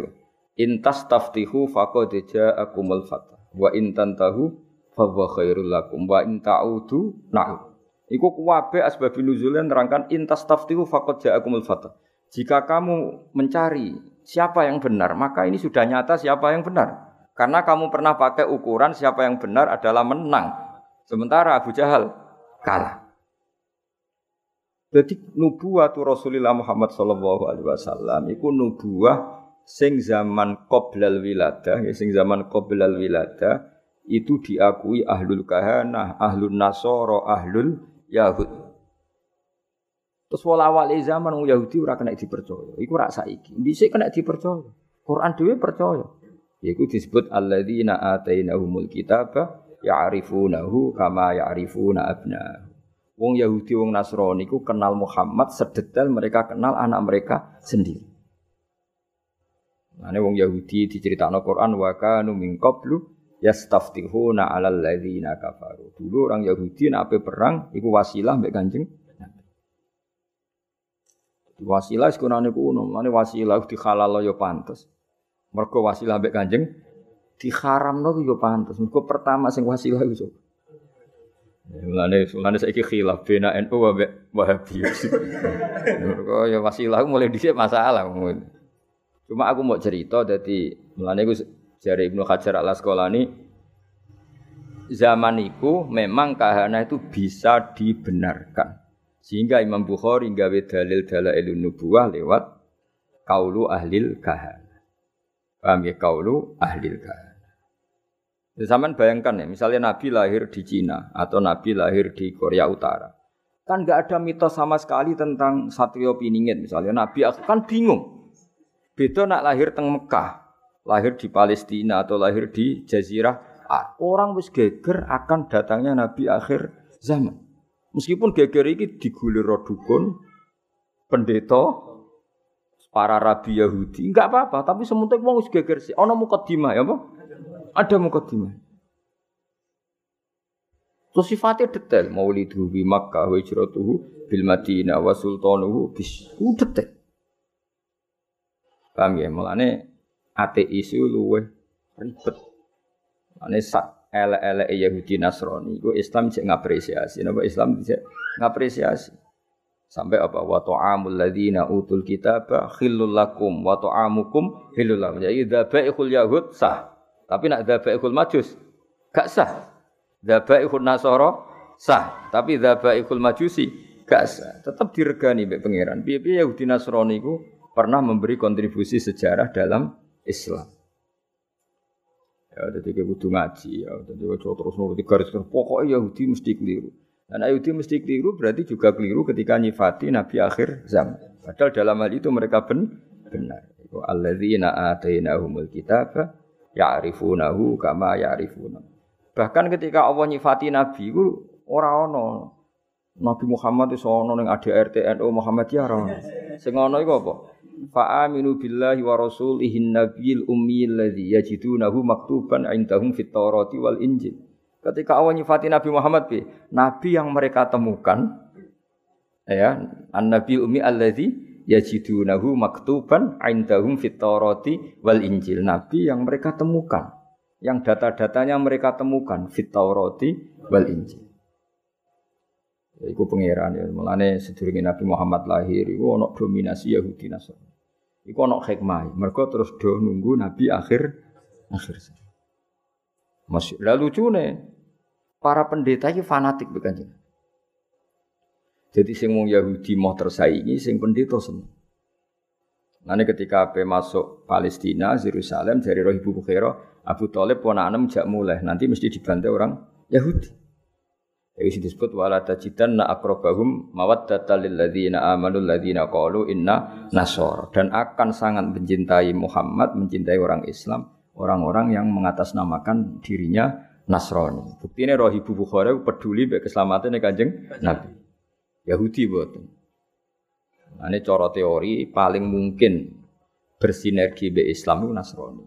Intas taftihu faqad ja'akumul fatah. Wa in tantahu fa khairul lakum wa in ta'udu na'ud. Iku kuwabe asbab nuzulnya nerangkan intas taftihu faqad ja'akumul fatah. Jika kamu mencari siapa yang benar, maka ini sudah nyata siapa yang benar. Karena kamu pernah pakai ukuran siapa yang benar adalah menang. Sementara Abu Jahal kalah. Jadi nubuah Rasulullah Muhammad Sallallahu Alaihi Wasallam itu nubuah sing zaman qoblal wiladah, ya, sing zaman qoblal wiladah itu diakui ahlul kahanah, ahlul nasoro, ahlul yahud. Terus wala awal zaman wong Yahudi ora kena dipercaya. Iku rak saiki. Dhisik kena dipercaya. Quran dhewe percaya. Yaiku disebut alladzina atainahumul kitaba ya'rifunahu kama ya'rifuna abna. Wong Yahudi wong Nasrani ku kenal Muhammad sedetail mereka kenal anak mereka sendiri. Ane wong Yahudi diceritakno Quran wa kanu min qablu yastaftihuna 'alal ladzina kafaru. Dulu orang Yahudi nek perang iku wasilah mbek Kanjeng Wasilah sekunane kuno, mane wasilah dihalal ya pantes. Mergo wasilah mbek Kanjeng diharamno ya pantes. Mergo pertama sing wasilah iku Mulane mulane saiki khilaf bena NU mbek Wahabi. Mergo ya wasilah mulai dhisik masalah. Cuma aku mau cerita dadi mulane iku jare Ibnu Hajar Al Asqalani zaman itu memang kahana itu bisa dibenarkan. Sehingga Imam Bukhari gawe dalil dalailun nubuwah lewat kaulu ahlil kahana. Paham ya kaulu ahlil kahana. Ya, zaman bayangkan ya, misalnya Nabi lahir di Cina atau Nabi lahir di Korea Utara. Kan nggak ada mitos sama sekali tentang Satrio Piningit misalnya. Nabi kan bingung. Beda nak lahir teng Mekah, lahir di Palestina atau lahir di Jazirah. Orang wis geger akan datangnya Nabi akhir zaman. Meskipun geger iki digulir dukun, pendeta, para rabi Yahudi, enggak apa-apa, tapi sementing wong wis geger sih. Ana mukadimah ya apa? Ada mukadimah. Terus sifatnya detail, maulidu bi Makkah wa hijratuhu bil Madinah wa sultanuhu bis detail. Paham ya? Mulane ateis itu luwe ribet. Mulane sak elek-elek Yahudi Nasrani iku Islam cek ngapresiasi. Napa Islam cek ngapresiasi? Sampai apa? Wa ta'amul ladzina utul kitaba khillul lakum wa ta'amukum khillul lakum. Jadi dzabaihul yahud sah. Tapi nak dzabaihul majus gak sah. Dzabaihul nasara sah. Tapi dzabaihul majusi gak sah. Tetap diregani mbek pangeran. Piye-piye Yahudi Nasrani iku pernah memberi kontribusi sejarah dalam Islam Ya, jadi kayak kudu ngaji ya. Jadi ojo terus nuruti garis garis. Pokoknya Yahudi mesti keliru. Dan Yahudi mesti keliru berarti juga keliru ketika nyifati Nabi akhir zaman. Padahal dalam hal itu mereka ben benar. Alladzina atainahumul kitab ya'rifunahu kama ya'rifuna. Bahkan ketika Allah nyifati Nabi itu orang ono Nabi Muhammad itu ono ning ADRT NU Muhammadiyah ora ono. Sing ono iku apa? Fa'aminu billahi wa rasulihi nabiyil ummi alladhi yajidunahu maktuban indahum fit Taurati wal Injil. Ketika Allah nyifati Nabi Muhammad bi, nabi yang mereka temukan ya, an-nabi ummi alladhi yajidunahu maktuban indahum fit Taurati wal Injil. Nabi yang mereka temukan, yang data-datanya mereka temukan fit wal Injil. Ya, iku pangeran ya. Mulane sedurunge Nabi Muhammad lahir iku ana dominasi Yahudi Nasrani. Iku ana hikmah. Mereka terus do nunggu Nabi akhir akhir. Masih lalu cune para pendeta ini fanatik bukan Jadi sing wong Yahudi mau tersaingi, sing pendeta seneng. Nanti ketika Ape masuk Palestina, Yerusalem, dari roh ibu Bukhara, Abu Talib ponanem jak mulai, nanti mesti dibantai orang Yahudi. Jadi disebut wala tajidan na akrobahum mawaddata lil ladzina amanu ladzina qalu inna nasor dan akan sangat mencintai Muhammad, mencintai orang Islam, orang-orang yang mengatasnamakan dirinya Nasrani. Buktinya roh ibu Bukhari peduli be keselamatan kanjeng Nabi. Yahudi buatan. Nah, ini cara teori paling mungkin bersinergi be Islam itu Nasrani.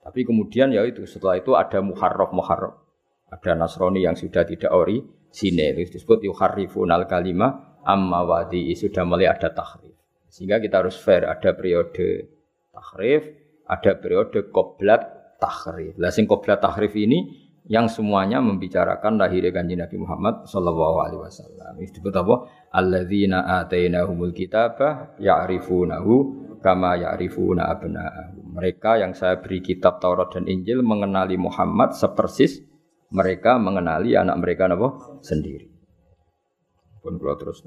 Tapi kemudian ya itu setelah itu ada muharraf muharraf ada Nasrani yang sudah tidak ori sini disebut yuharrifun al kalimah amma wadi sudah mulai ada tahrif. Sehingga kita harus fair ada periode tahrif, ada periode koblat tahrif. Lah sing koblat tahrif ini yang semuanya membicarakan lahirnya kanji Nabi Muhammad Sallallahu Alaihi Wasallam. Itu apa? Alladzina atainahumul kitabah ya'rifunahu kama ya'rifuna abna'ahum. Mereka yang saya beri kitab Taurat dan Injil mengenali Muhammad sepersis mereka mengenali anak mereka napa sendiri. Pun kula terus.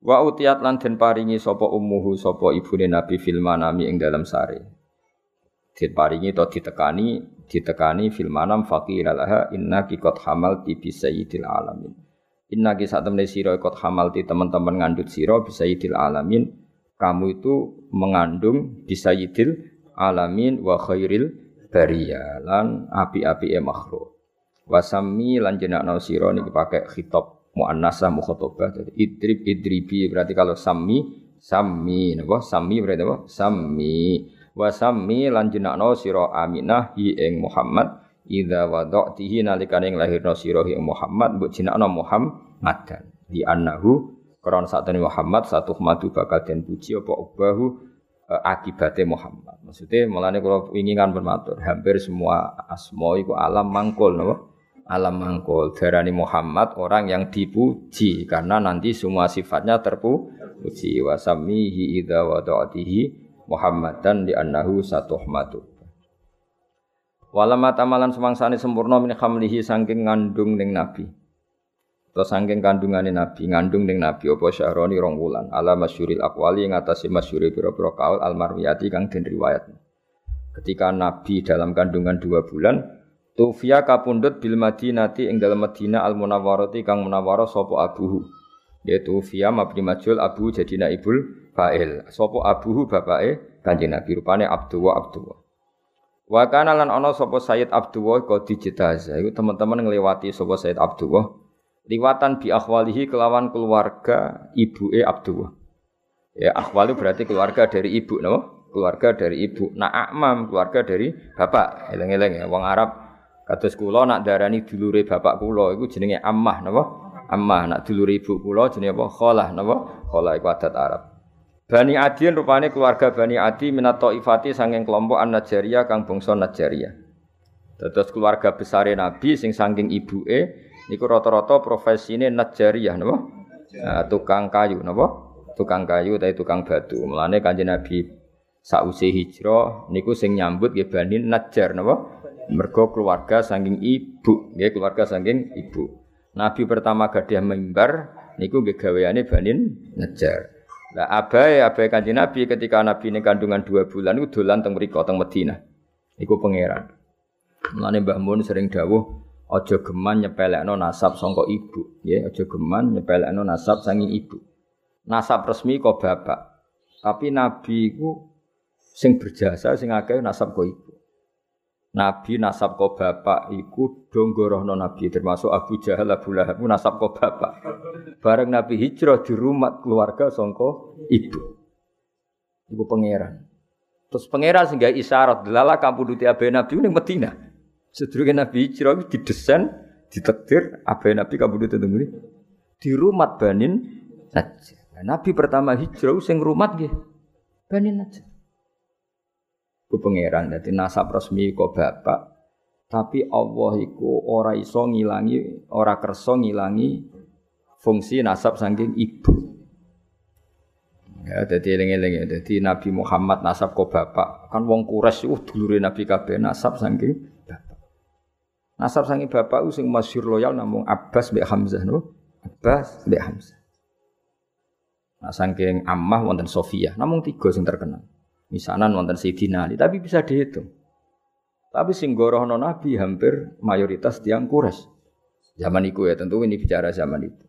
Wa utiat lan den paringi sapa ummuhu sapa ibune Nabi fil manami ing dalam sare. Den paringi to ditekani, ditekani fil manam faqila laha innaki qad hamalti bi sayyidil alamin. Innaki sak temne sira qad hamalti teman-teman ngandut sira bi sayyidil alamin. Kamu itu mengandung bi sayyidil alamin wa khairil baria lan api-api e makhluk. Wasami lan jenakno sira niki pakai khitab muannasah mukhatabah. Jadi idrib idribi berarti kalau sami sami napa sami berarti apa? Sami. Wasami lan jenakno sira Aminah hi ing Muhammad idza wada'tihi nalikane lahirno sira ing Muhammad mbok jenakno Muhammadan. Di annahu Quran saat ini Muhammad satu madu bakal den puji apa ubahu akibatnya Muhammad. Maksudnya mulane kalau ingin kan bermatur, hampir semua asmo itu alam mangkul, no? alam mangkul. Darani Muhammad orang yang dipuji karena nanti semua sifatnya terpuji. Wasamihi idza wada'atihi Muhammadan di annahu satuhmatu. Walamat amalan semangsane sempurna min khamlihi saking ngandung ning nabi. Atau saking kandungane Nabi, ngandung ning Nabi apa syahroni rong wulan. Ala masyuril akwali ngatasi masyuri pira-pira kaul al marwiyati kang den riwayat. Ketika Nabi dalam kandungan dua bulan, Tufia kapundut bil Madinati ing dalem Madinah al Munawwarati kang munawwarah sapa abuhu. Yaitu Fia mabni majul abu jadi naibul fa'il. Sapa abuhu bapake Kanjeng Nabi rupane Abdullah Abdullah. Wa kana lan ana sapa Sayyid Abdullah kok dijetaza. Iku teman-teman ngliwati sapa Sayyid Abdullah liwatan bi akhwalihi kelawan keluarga ibu e Abdullah. Ya akhwali berarti keluarga dari ibu, no? Keluarga dari ibu. Nah akmam keluarga dari bapak. Eleng-eleng ya. Wong Arab kados kula nak darani dulure bapak kula iku jenenge ammah, napa? Ammah nak dulure ibu kula jenenge apa? Khalah, napa? Khalah iku adat Arab. Bani Adian rupane keluarga Bani Adi minat Taifati sanging kelompok An-Najjariyah kang bangsa Najjariyah. Terus keluarga besar Nabi sing sangking ibuke Niku rata-rata profesine najjariyah napa? Nah, tukang kayu napa? Tukang kayu tapi tukang batu. Mulane Kanjeng Nabi sausi hijrah niku sing nyambut nggih Bani Najjar napa? Mergo keluarga saking ibu, nggih keluarga saking ibu. Nabi pertama gadah mimbar niku nggih gaweane Bani Najjar. Lah abai abai Kanjeng Nabi ketika Nabi ini kandungan dua bulan itu dolan teng mriku teng Madinah. Niku pangeran. Mulane Mbah Mun sering dawuh Ojo geman nyepelekno nasab sangka ibu, ya. Ojo geman nyepelekno nasab sangi ibu. Nasab resmi kok bapak. Tapi nabi iku sing berjasa sing akeh nasab kok ibu. Nabi nasab kok bapak iku donggorohno nabi termasuk Abu Jahal Abu Lahab nasab kok bapak. Bareng nabi hijrah di rumah keluarga sangka ibu. Ibu pangeran. Terus pangeran sehingga isyarat delala kampuduti abe nabi ning Madinah. Sedurunge Nabi hijrah didesain, ditektir, apa Nabi kabudut itu di rumah Banin Najjar. Nah, Nabi pertama hijrah sing rumat nggih Bani Najjar. Ku pangeran dadi nasab resmi kok bapak tapi Allah iku ora iso ngilangi ora kersa ngilangi fungsi nasab saking ibu. Ya, jadi eling-eling ya. Jadi Nabi Muhammad nasab kok bapak. Kan wong Quraisy uh dulure Nabi kabeh nasab saking. Nasab saking bapak sing masyhur loyal namung Abbas mbek Hamzah no. Abbas mbek Hamzah. Nah, saking Ammah wonten Sofia, namung tiga sing terkenal. Misanan wonten Sayyidina Ali, tapi bisa dihitung. Tapi sing gorohno Nabi hampir mayoritas tiang Quraisy. Zaman itu ya, tentu ini bicara zaman itu.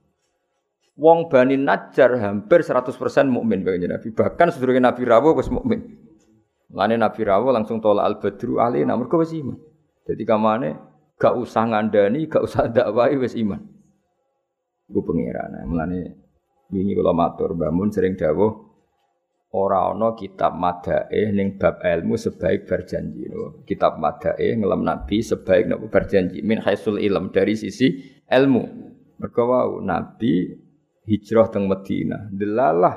Wong Bani Najjar hampir 100% mukmin kaya Nabi. Bahkan sedurunge Nabi Rawo wis mukmin. Lane Nabi Rawo langsung tolak al badru ali namun kau wis iman. Jadi kamane gak usah ngandani, gak usah dakwai wis iman. Pengiran. Nah, mulane wingi kula matur bangun sering dawuh ora ana kitab madae ning bab ilmu sebaik berjanji. Kitab madae ngelam Nabi sebaik nopo berjanji min haisul ilm dari sisi ilmu. Mergo Nabi hijrah teng Medina. Delalah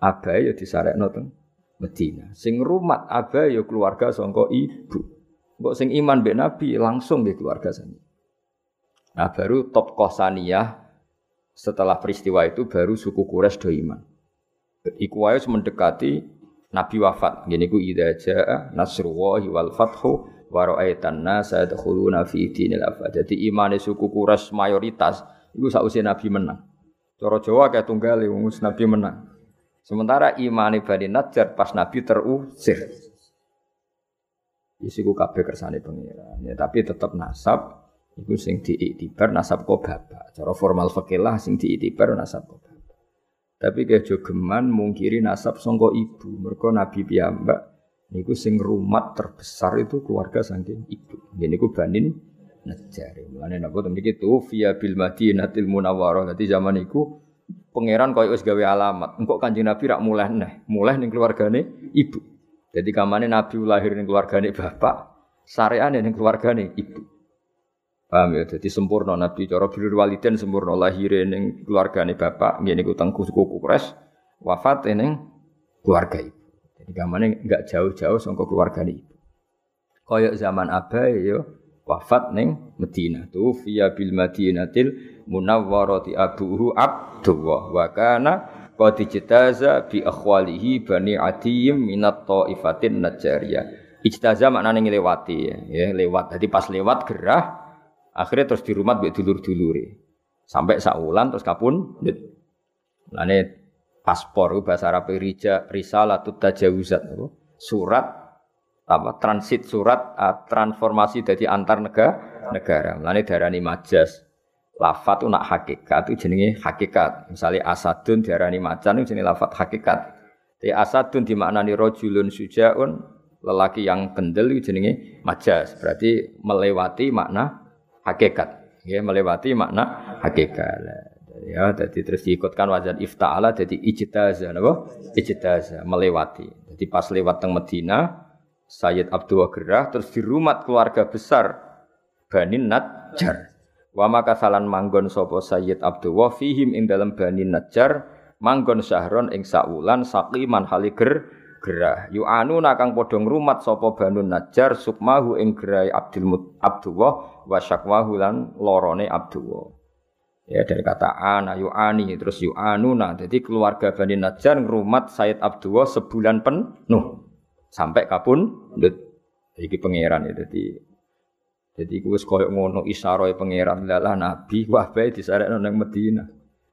abae ya disarekno teng Medina. Sing rumat abae ya keluarga sangka ibu. Mbok sing iman mbek Nabi langsung di keluarga sana. Nah baru top kosaniyah setelah peristiwa itu baru suku Quraisy do iman. Iku wae mendekati Nabi wafat. Gini ku idza jaa nasrullahi wal fathu wa ra'aitan nasa yadkhuluna fi dinil. Jadi imane suku Quraisy mayoritas iku sausia Nabi menang. Cara Jawa kayak tunggal wis Nabi menang. Sementara imane Bani Najjar pas Nabi terusir. Isiku kabeh kersane pengiran. Ya, tapi tetap nasab iku sing diiktibar nasab kok bapak. Cara formal fikih lah sing diiktibar nasab kok bapak. Tapi kayak jogeman mungkiri nasab songko ibu. Mereka Nabi piyambak niku sing rumat terbesar itu keluarga saking ibu. Ini ku banin Najjar. Mulane napa temen iki tu via bil Madinatil Munawwarah. Dadi zaman iku pangeran koyo wis gawe alamat. Engkok Kanjeng Nabi rak mulai neh, mulai ning keluargane ibu. Jadi kamane Nabi lahir ning keluargane bapak, syariane ning keluargane ibu. Paham ya? Jadi sempurna Nabi cara bilur waliden sempurna lahir ning keluargane bapak, ngene niku teng suku Quraisy, wafat ning keluarga ibu. Jadi kamane enggak jauh-jauh saka keluargane ibu. Kaya zaman abai ya wafat neng Medina tu via bil Madinatil munawwarati abuhu Abdullah wa kana qad bi akhwalihi bani Adiyim minat taifatin Najjariyah. Ijtaza maknane nglewati ya, ya lewat. Jadi pas lewat gerah akhirnya terus di rumah mbek dulur-dulure. Sampai saulan terus kapun Lane paspor bahasa Arab rija risalatut tajawuzat surat apa transit surat transformasi dari antar negara negara. Mulane darani majas. Lafat itu nak hakikat itu jenenge hakikat. Misalnya asadun diarani macan itu jenenge lafat hakikat. Di asadun dimaknani rojulun sujaun lelaki yang kendel itu jenenge majas. Berarti melewati makna hakikat. Ya, melewati makna hakikat. Ya, jadi terus diikutkan wajan ifta'ala jadi ijtazah, napa? Ijtazah, melewati. Jadi pas lewat teng Medina, Sayyid Abdul Gerah terus di rumah keluarga besar Bani Najjar. Wa maka manggon sapa Sayyid Abdul fihim ing dalam Bani Najjar manggon syahron ing saulan saqiman haliger gerah. Yu anu nakang padha ngrumat sapa Banu Najjar sukmahu ing gerai Abdul Abdullah wa syakwahu lan lorone Abdullah. Ya dari kata ana yu'ani terus yu'anuna. Jadi keluarga Bani Najjar ngrumat Sayyid Abdullah sebulan penuh sampai kapun iki pangeran ya dadi jadi gue koyo ngono isaroe pangeran. Lalah nabi wah bae disarekno nang Madinah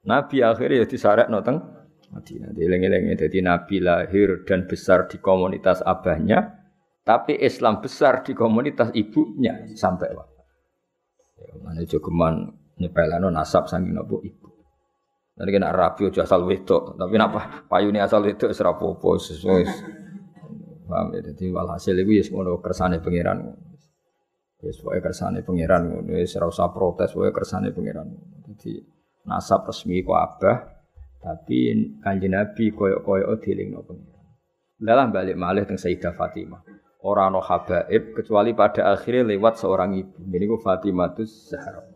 nabi akhirnya ya disarekno teng Madinah dieling-eling dadi nabi lahir dan besar di komunitas abahnya tapi Islam besar di komunitas ibunya sampai wafat. Ya mana jogeman nyepelano nasab saking nopo ibu. Nanti kena rapi aja asal wedok, tapi napa payune asal wedok serapopo sesuai Paham ya? Jadi walhasil itu ya ngono kersane pangeran. Ya sesuai kersane pangeran ngono wis ora usah protes wae kersane pangeran. Jadi nasab resmi ku abah tapi kanjeng Nabi koyo-koyo dilingno pangeran. Dalam balik malih teng Sayyidah Fatimah. Orang no habaib kecuali pada akhirnya lewat seorang ibu. Ini ku Fatimah itu Zahra.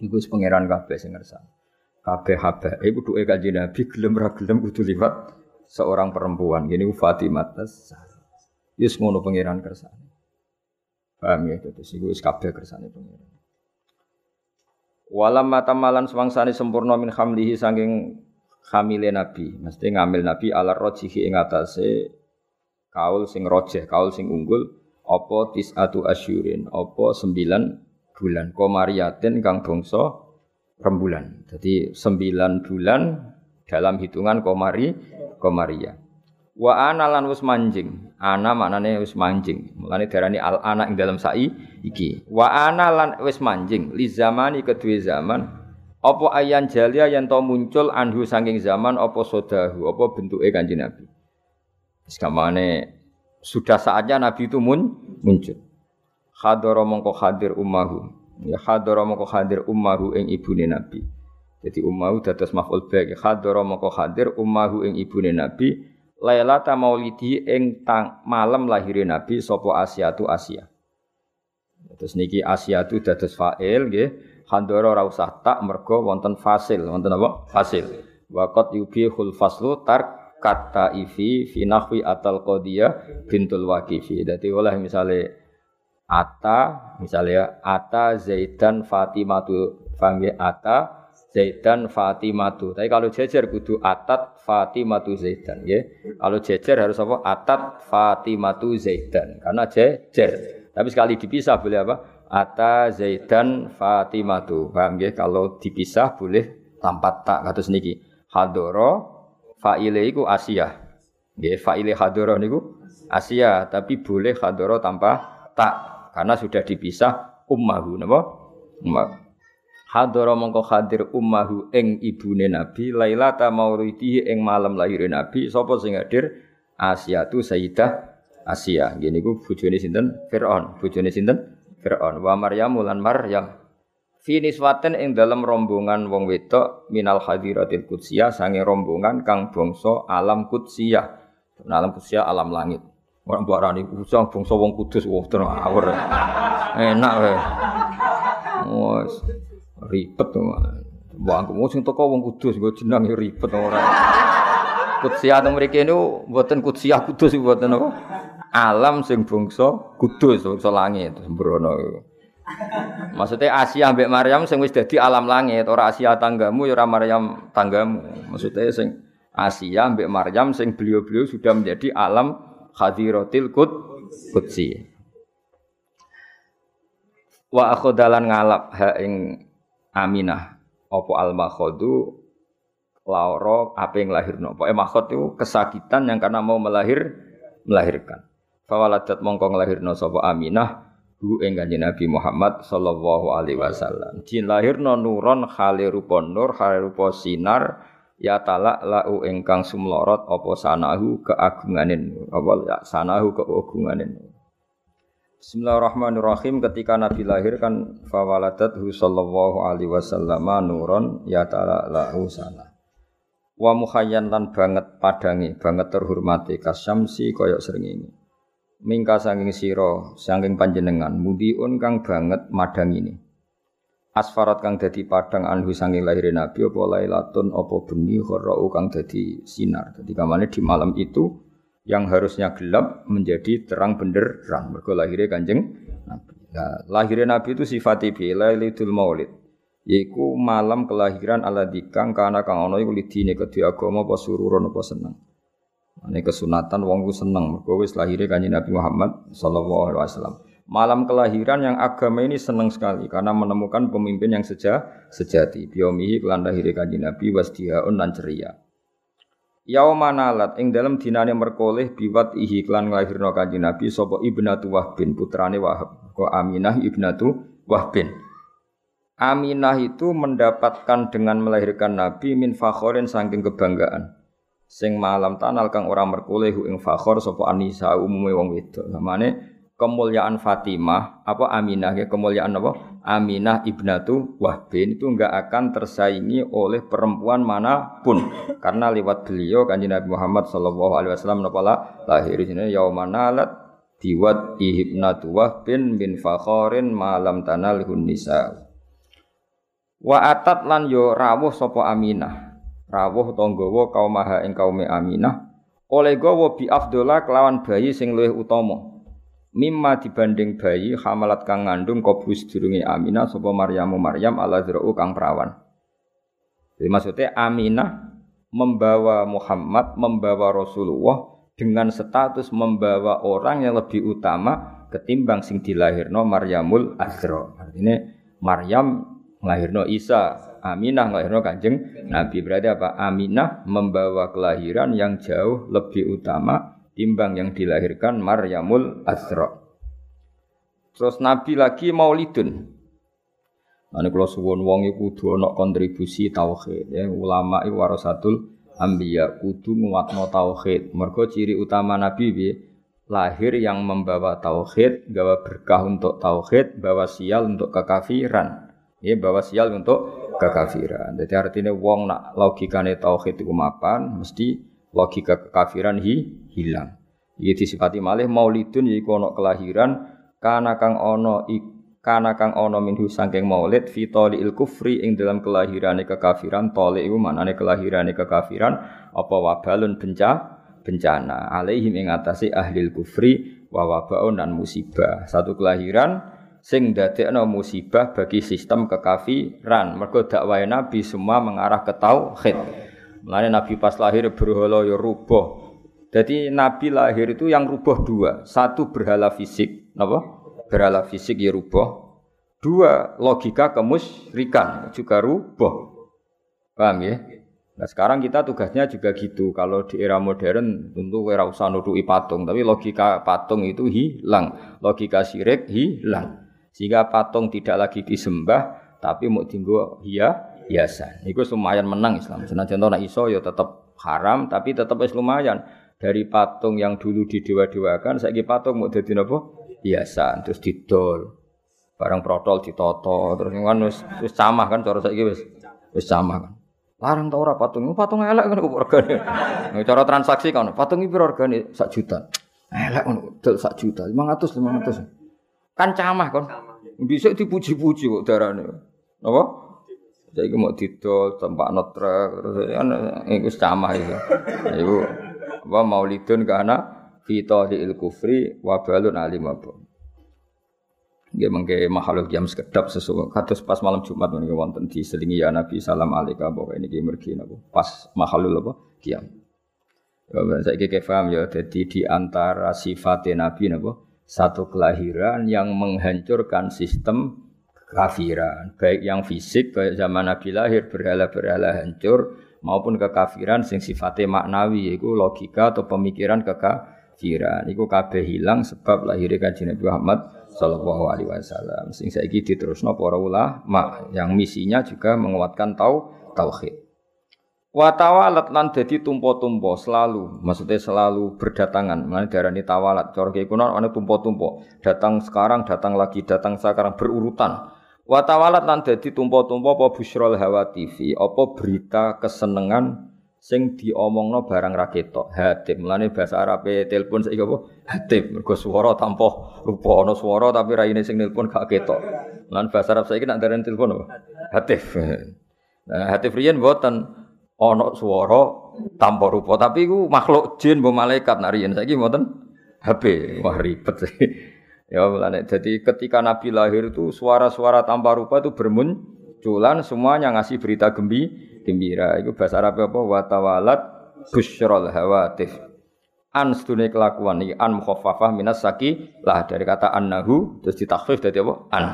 Iku pangeran kabeh sing ngersane. kabeh habah. Iku duwe kanjeng Nabi gelem ra gelem kudu liwat seorang perempuan. Gini Fatimah tas. Yus ngono pangeran kersane. Paham ya, terus iku wis kabeh kersane pangeran. Walam matamalan semangsane sempurna min hamlihi saking hamile Nabi, mesti ngambil Nabi ala rojihi ing atase kaul sing rojeh, kaul sing unggul apa tisatu asyurin, apa sembilan bulan komariatin kang bangsa rembulan. Jadi sembilan bulan dalam hitungan komari komaria. Wa ana lan wis manjing. Ana maknane wis manjing. Mulane darani al ana ing dalam sai iki. Wa ana lan wis manjing li zamani kedue zaman apa ayan jalia yang to muncul anhu saking zaman apa sodahu apa bentuke kanjeng Nabi. Sekamane sudah saatnya Nabi itu mun, muncul. Hadara mongko hadir ummahu. Ya hadara mongko hadir ummahu ing ibune Nabi. Jadi ummahu dados maf'ul baik. Hadara mongko hadir ummahu ing ibune Nabi Lailata maulidi ing tang malam lahir Nabi sapa tu Asia. Terus niki tu dados fa'il nggih. Handara ora usah tak mergo wonten fasil, wonten apa? Fasil. Waqat yubihul faslu tar kata ifi fi nahwi atal qadiyah bintul waqifi. Dadi oleh misale ata misalnya ata Zaidan Fatimatu paham ata Zaidan Fatimatu. Tapi kalau jejer kudu atat Fatimatu Zaidan ya. Kalau jejer harus apa? Atat Fatimatu Zaidan. Karena jejer. Tapi sekali dipisah boleh apa? Ata Zaidan Fatimatu. Paham ya? Kalau dipisah boleh tanpa tak kados niki. Hadoro fa'ile iku Asia. Nggih, fa'ile hadoro niku Asia, tapi boleh hadoro tanpa tak karena sudah dipisah ummahu napa? Ummahu. Hadara mongko hadir ummahu ing ibune Nabi Lailata mauridihi ing malam lahir Nabi sapa sing hadir? Asia tu Sayyidah Asia. Gini ku bojone sinten? Firaun. Bojone sinten? Firaun. Wa Maryam lan Maryam. Fi niswaten ing dalam rombongan wong wedok minal hadiratil qudsiyah sange rombongan kang bangsa alam qudsiyah. Alam qudsiyah alam langit. Orang barani usang bangsa wong kudus. Wah terawur. Enak wae. Wes ribet. Wah, aku mau sing teko wong kudus, gue jenang ya ribet ora. Kudsiah teng mriki niku mboten kudsiah kudus mboten apa? Alam sing bangsa kudus, bangsa langit sembrono. Maksudnya Asia ambek Maryam sing wis dadi alam langit, ora Asia tanggamu ya ora Maryam tanggamu. Maksudnya sing Asia ambek Maryam sing beliau-beliau sudah menjadi alam hadiratil qud qudsi. Wa akhodalan ngalap ha ing Aminah apa al makhodu lauro apa yang lahirno. Pokoknya makhod itu kesakitan yang karena mau melahir melahirkan. Fawaladat mongko nglahirno sapa Aminah hu ing kanjeng Nabi Muhammad sallallahu alaihi wasallam. Jin lahirno nuron khali rupa nur, khali rupa sinar ya lau ingkang sumlorot apa sanahu keagunganin apa ya sanahu keagunganin Bismillahirrahmanirrahim ketika Nabi lahir kan fawaladathu sallallahu alaihi wasallam nuron ya ta'ala lahu sana. Wa mukhayyan lan banget padangi, banget terhormati kasyamsi koyok srengenge. Mingka sanging sira, sanging panjenengan mudiun kang banget madang ini. Asfarat kang dadi padang anhu sanging lahir Nabi apa lailatun apa bengi kharau kang dadi sinar. Dadi kamane di malam itu yang harusnya gelap menjadi terang benderang. Mergo lahirnya Kanjeng Nabi. Nah, lahirnya Nabi itu sifat Lailatul Maulid. Yaiku malam kelahiran ala dikang karena kang ono iku lidine kedhi agama apa sururon apa seneng. Ini kesunatan wong ku seneng mergo wis lahire Kanjeng Nabi Muhammad sallallahu alaihi wasallam. Malam kelahiran yang agama ini senang sekali karena menemukan pemimpin yang seja, sejati. Biomihi kelan lahire Kanjeng Nabi wasdihaun lan ceria. Yauma nalat ing dalam dinane merkoleh biwat ihi klan nglahirno Kanjeng Nabi sapa Ibnatu Wahbin putrane Wahab. Ko Aminah Ibnatu Wahbin. Aminah itu mendapatkan dengan melahirkan Nabi min fakhorin saking kebanggaan. Sing malam tanal kang ora merkoleh ing fakhor sapa Anisa umume wong wedok. Namane kemuliaan Fatimah apa Aminah ya kemuliaan apa? Aminah ibnatu Wahbin itu enggak akan tersaingi oleh perempuan mana pun. Karena lewat beliau kanjeng Nabi Muhammad sallallahu alaihi wasallam napa lahir sini yaumanalat diwat ihibnatu Wahbin bin fakhorin malam tanal nisa. Wa atat lan yo rawuh sapa Aminah. Rawuh tanggawa kaumaha ing kaume Aminah. Oleh gawa bi afdola kelawan bayi sing luwih utama. Mimma dibanding bayi hamalat kang ngandung kobus durunge Aminah sapa Maryamu Maryam ala zra'u kang perawan. Jadi maksudnya Aminah membawa Muhammad, membawa Rasulullah dengan status membawa orang yang lebih utama ketimbang sing dilahirno Maryamul Azra. Artinya Maryam nglahirno Isa, Aminah nglahirno Kanjeng Nabi. Berarti apa? Aminah membawa kelahiran yang jauh lebih utama timbang yang dilahirkan Maryamul Azra. Terus Nabi lagi Maulidun. Ane kalau suwun wong iku kudu ana kontribusi tauhid ya ulama iku warasatul anbiya kudu nguatno tauhid. Mergo ciri utama Nabi piye? Lahir yang membawa tauhid, gawa berkah untuk tauhid, bawa sial untuk kekafiran. Ya bawa sial untuk kekafiran. Jadi artinya wong nak logikane tauhid itu mapan, mesti logika kekafiran hi, hilang. Iki disifati malih maulidun yaiku ana kelahiran kana kang ana kana kang ana minhu saking maulid fi il kufri ing dalam kelahirane kekafiran tali iku manane kelahirane kekafiran apa wabalun benca bencana alaihim ing atase ahli kufri wa wabaun dan musibah. Satu kelahiran sing dadekno musibah bagi sistem kekafiran. Mergo dakwah Nabi semua mengarah ke tauhid. Mulane Nabi pas lahir berhala ya rubuh. Jadi Nabi lahir itu yang rubuh dua. Satu berhala fisik, napa? Berhala fisik ya rubuh. Dua logika kemusyrikan juga rubuh. Paham ya? Nah sekarang kita tugasnya juga gitu. Kalau di era modern tentu ora usah nuduhi patung, tapi logika patung itu hilang, logika syirik hilang. Sehingga patung tidak lagi disembah tapi mau tinggal hia hiasan. Itu lumayan menang Islam. Senajan nek iso ya tetap haram tapi tetap wis lumayan. Dari patung yang dulu didewa-dewakan saiki patung mau dadi napa? Hiasan terus didol. Barang protol ditoto terus kan wis wis camah kan cara saiki wis wis camah kan. Larang tau ora patung, patung elek kan regane. Cara transaksi kan patung iki piro regane? Sak juta. Elek ngono, dol sak juta, 500 500. Kan camah kon. Bisa dipuji-puji kok darane. Apa? Saiki mau didol tempat notrek terus kan iku camah itu. Iku apa maulidun kana fito di kufri wa balun alim apa. Nggih mengke makhluk jam sekedap sesuatu kados pas malam Jumat menika wonten diselingi ya Nabi salam alaikum bahwa ini mergi napa pas makhluk apa kiam. Ya saya kira paham ya jadi di antara sifat Nabi napa satu kelahiran yang menghancurkan sistem kekafiran, baik yang fisik kayak zaman Nabi lahir berhala-berhala hancur maupun kekafiran sing sifatnya maknawi yaitu logika atau pemikiran kekafiran. Iku kabeh hilang sebab lahirnya kanjeng Nabi Muhammad sallallahu alaihi wasallam. Sing saiki diterusno para ulama yang misinya juga menguatkan tau tauhid. Wa tawalat lan dadi tumpo-tumpo selalu, maksudnya selalu berdatangan. Mulane darani tawalat. Cara kiye kuno tumpo-tumpo. Datang sekarang, datang lagi, datang sekarang berurutan. Wa tawalat lan dadi tumpo-tumpo apa busyrul hawa TV, apa berita kesenengan sing diomongno barang ra ketok. Hatim. Mulane bahasa Arabe telepon saiki apa? Hatim. Mergo swara tanpa rupa ana swara tapi raine sing nelpon gak ketok. Mulane bahasa Arab saiki nak darani telepon apa? Hatif. Nah, hatif riyen mboten ana swara tanpa rupa tapi iku makhluk jin mbok malaikat nariyen saiki mboten HP wah ribet sih ya mulane. Jadi ketika nabi lahir itu suara-suara tanpa rupa itu bermunculan semuanya ngasih berita gembi gembira. Itu bahasa Arab apa? Watawalat busyrul hawatif. An sedune kelakuan iki an mukhaffafah minas saki lah. Dari kata annahu terus ditakhfif dari apa? An.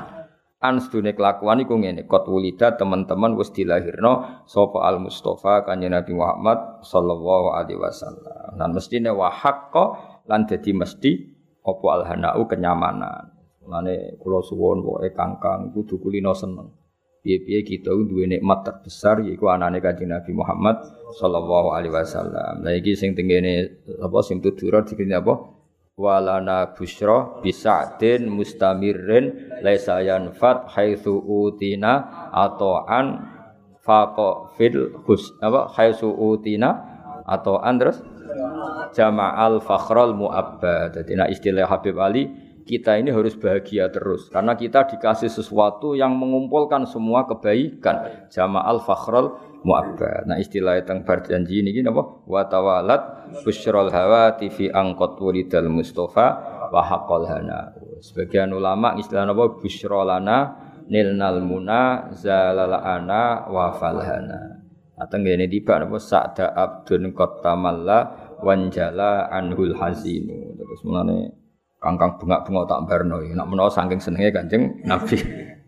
An sedune kelakuan iku ngene. Kot wulida teman-teman wis dilahirno sapa al mustofa kanjeng Nabi Muhammad sallallahu alaihi wasallam. Lan mestine wa haqqo lan dadi mesti apa al hanau kenyamanan? Lane kula suwun pokoke kangkang kudu kulino seneng. Piye-piye kita duwe nikmat terbesar yaiku anane kanjeng Nabi Muhammad sallallahu alaihi wasallam. Lha iki sing tengene apa sing tutur dikene apa? Walana busra bisa'din mustamirrin laisa yanfat haitsu utina atau an faqa fil hus apa haitsu utina atau an terus jama'al fakhral mu'abba dadi istilah Habib Ali kita ini harus bahagia terus karena kita dikasih sesuatu yang mengumpulkan semua kebaikan. Jama'al fakhrul mu'abbad. Nah istilah tentang berjanji ini gini apa? Wa tawalat busyrul hawati fi angkot wulidal mustafa wa haqqal hana. Sebagian ulama istilah apa? Busyrolana nilnal muna zalala ana wa falhana. Atau ini tiba apa? Sa'da abdun kotamalla wanjala anhul hazinu. Terus mulane kangkang bengak-bengok tak barno. Nak menawa saking senenge Kanjeng Nabi.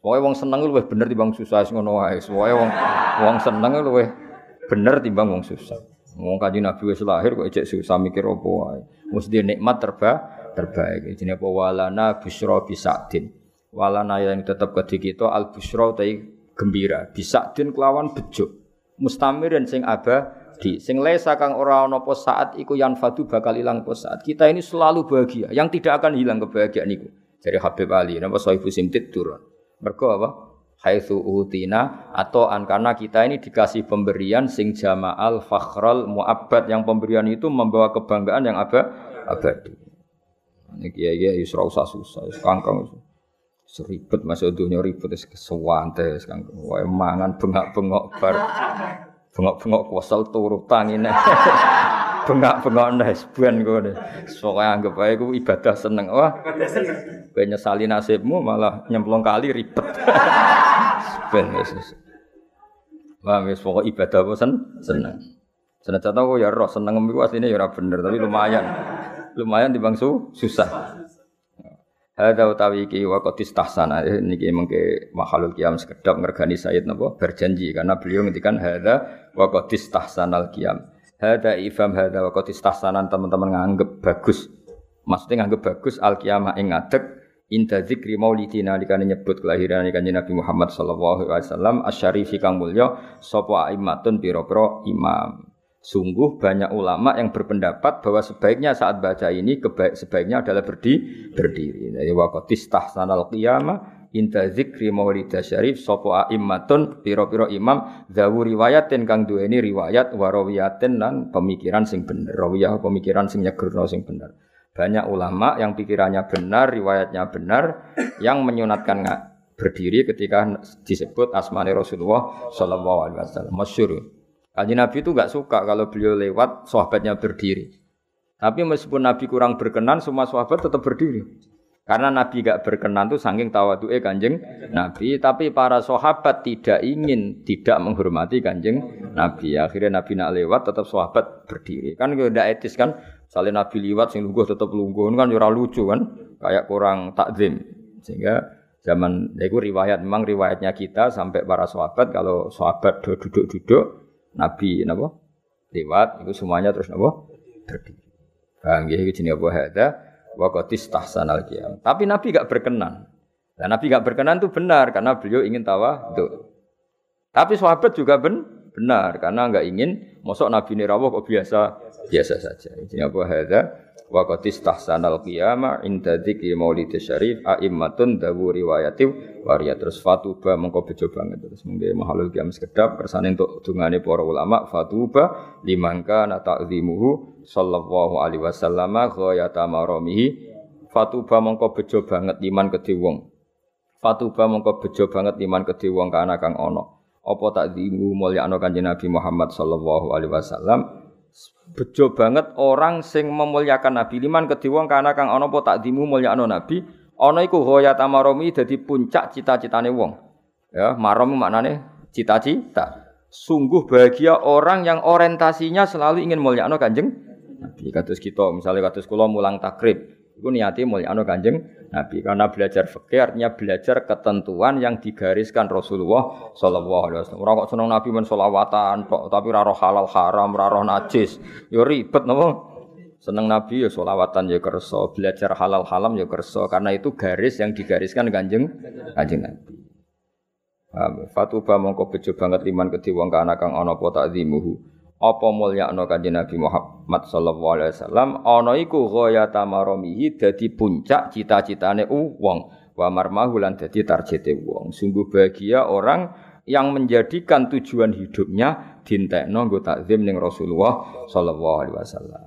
Pokoke wong seneng luwih bener timbang susah ngono wae. Pokoke wong wong seneng luwih bener timbang wong susah. Wong kanjeng Nabi wis lahir kok ejek susah mikir apa wae. Mesti nikmat terba terbaik. Jenenge apa walana busra bisadin. Walana yang tetap ke kita al busra tai gembira. Bisadin kelawan bejo. Mustamirin sing abadi. Sing lesa kang ora ana apa saat iku yang fadu bakal ilang apa saat. Kita ini selalu bahagia, yang tidak akan hilang kebahagiaan itu dari Habib Ali napa Sohibu Simtid turun. Mergo apa? Haitsu utina atau an karena kita ini dikasih pemberian sing jama'al fakhral muabbad. Yang pemberian itu membawa kebanggaan yang apa abadi. Ini kiai kiai yusra usah susah kangkang seribet masuk dunia ribet es kesewante kangkang wae mangan bengak bengok bar bengok bengok kuasal turu tangine bengak-bengok nes ben kowe. Pokoke anggap ae ku ibadah seneng. Wah. Kowe nyesali nasibmu malah nyemplung kali ribet. ben wis. Wah, wis pokok ibadah sen seneng. Senajan aku ya roh seneng iku asline ya ora bener tapi lumayan. Lumayan timbang su susah. Hadza utawi iki wa qad istahsana eh, niki mengke mahalul qiyam sekedap ngergani Sayyid napa berjanji karena beliau ngendikan hadza wa qad istahsanal qiyam. Hada ifam hada wa qad istahsanan teman-teman nganggep bagus. Maksudnya nganggep bagus al kiamah ing ngadeg inda zikri maulidina nyebut kelahiran kanjeng Nabi Muhammad sallallahu alaihi wasallam asyarifi kang mulya sapa aimatun pira-pira imam. Sungguh banyak ulama yang berpendapat bahwa sebaiknya saat baca ini kebaik sebaiknya adalah berdi, berdiri. Jadi waqatis tahsanal qiyamah inta zikri maulida syarif sapa aimmatun pira-pira imam zawu riwayatin kang duweni riwayat warawiyatin lan pemikiran sing bener. Rawiyah pemikiran sing nyegerno sing bener. Banyak ulama yang pikirannya benar riwayatnya benar yang menyunatkan berdiri ketika disebut asmani Rasulullah Shallallahu Alaihi Wasallam. Masyur Kaji Nabi itu nggak suka kalau beliau lewat sahabatnya berdiri tapi meskipun Nabi kurang berkenan semua sahabat tetap berdiri karena Nabi gak berkenan tuh saking tawadu'e kanjeng Nabi. Tapi para sahabat tidak ingin tidak menghormati kanjeng Nabi. Akhirnya Nabi nak lewat tetap sahabat berdiri. Kan tidak etis kan. Salih Nabi lewat sing lungguh tetap lungguh kan ora lucu kan. Kayak kurang takzim. Sehingga zaman ya itu riwayat memang riwayatnya kita sampai para sahabat kalau sahabat duduk-duduk Nabi napa lewat itu semuanya terus napa berdiri. Bang, iki jenenge apa hada? wakotis tahsanal qiyam. Tapi Nabi gak berkenan. Dan Nabi gak berkenan itu benar karena beliau ingin tawa itu. Tapi sahabat juga ben, benar karena nggak ingin mosok Nabi ini rawuh kok biasa? Biasa saja. Ini apa hadza? Wa qad istahsanal qiyama inda dzikri maulid syarif aimmatun dawu riwayati waria terus fatuba mengko bejo banget. Terus mungkin mahalul qiyam sekedap kersane untuk dungane para ulama fatuba limangka na ta'zimuhu sallallahu alaihi wasallam ghayata maramihi. Fatuba mengko bejo banget liman kedhe wong. Fatuba mengko bejo banget liman kedhe wong kana kang ana apa takzimu mulyakno kanjeng Nabi Muhammad sallallahu alaihi wasallam? Bejo banget orang sing memuliakan Nabi. Liman kedhi wong kana kang ana apa takdimu mulyakno Nabi? Ana iku ghayat amaromi dadi puncak cita-citane wong. Ya marom maknane cita-cita. Sungguh bahagia orang yang orientasinya selalu ingin mulyakno Kanjeng Nabi. Kados kita misalnya kados kula mulang takrib Iku niati mulyakno Kanjeng Nabi karena belajar fikih artinya belajar ketentuan yang digariskan Rasulullah sallallahu alaihi wasallam. Ora kok seneng Nabi men selawatan tapi ora halal haram, ora najis. Yo ribet napa? Seneng Nabi ya selawatan ya kerso, belajar halal haram ya kerso karena itu garis yang digariskan Kanjeng Kanjeng Nabi. Fatuba mongko bejo banget liman kedhi wong kana kang ana apa takzimuhu apa mulyakno kanjeng Nabi Muhammad sallallahu alaihi wasallam? Ana iku ghayata maramihi dadi puncak cita-citane wong. Wa marmahu lan dadi tarjete wong. Sungguh bahagia orang yang menjadikan tujuan hidupnya dintekno nggo takzim ning Rasulullah sallallahu alaihi wasallam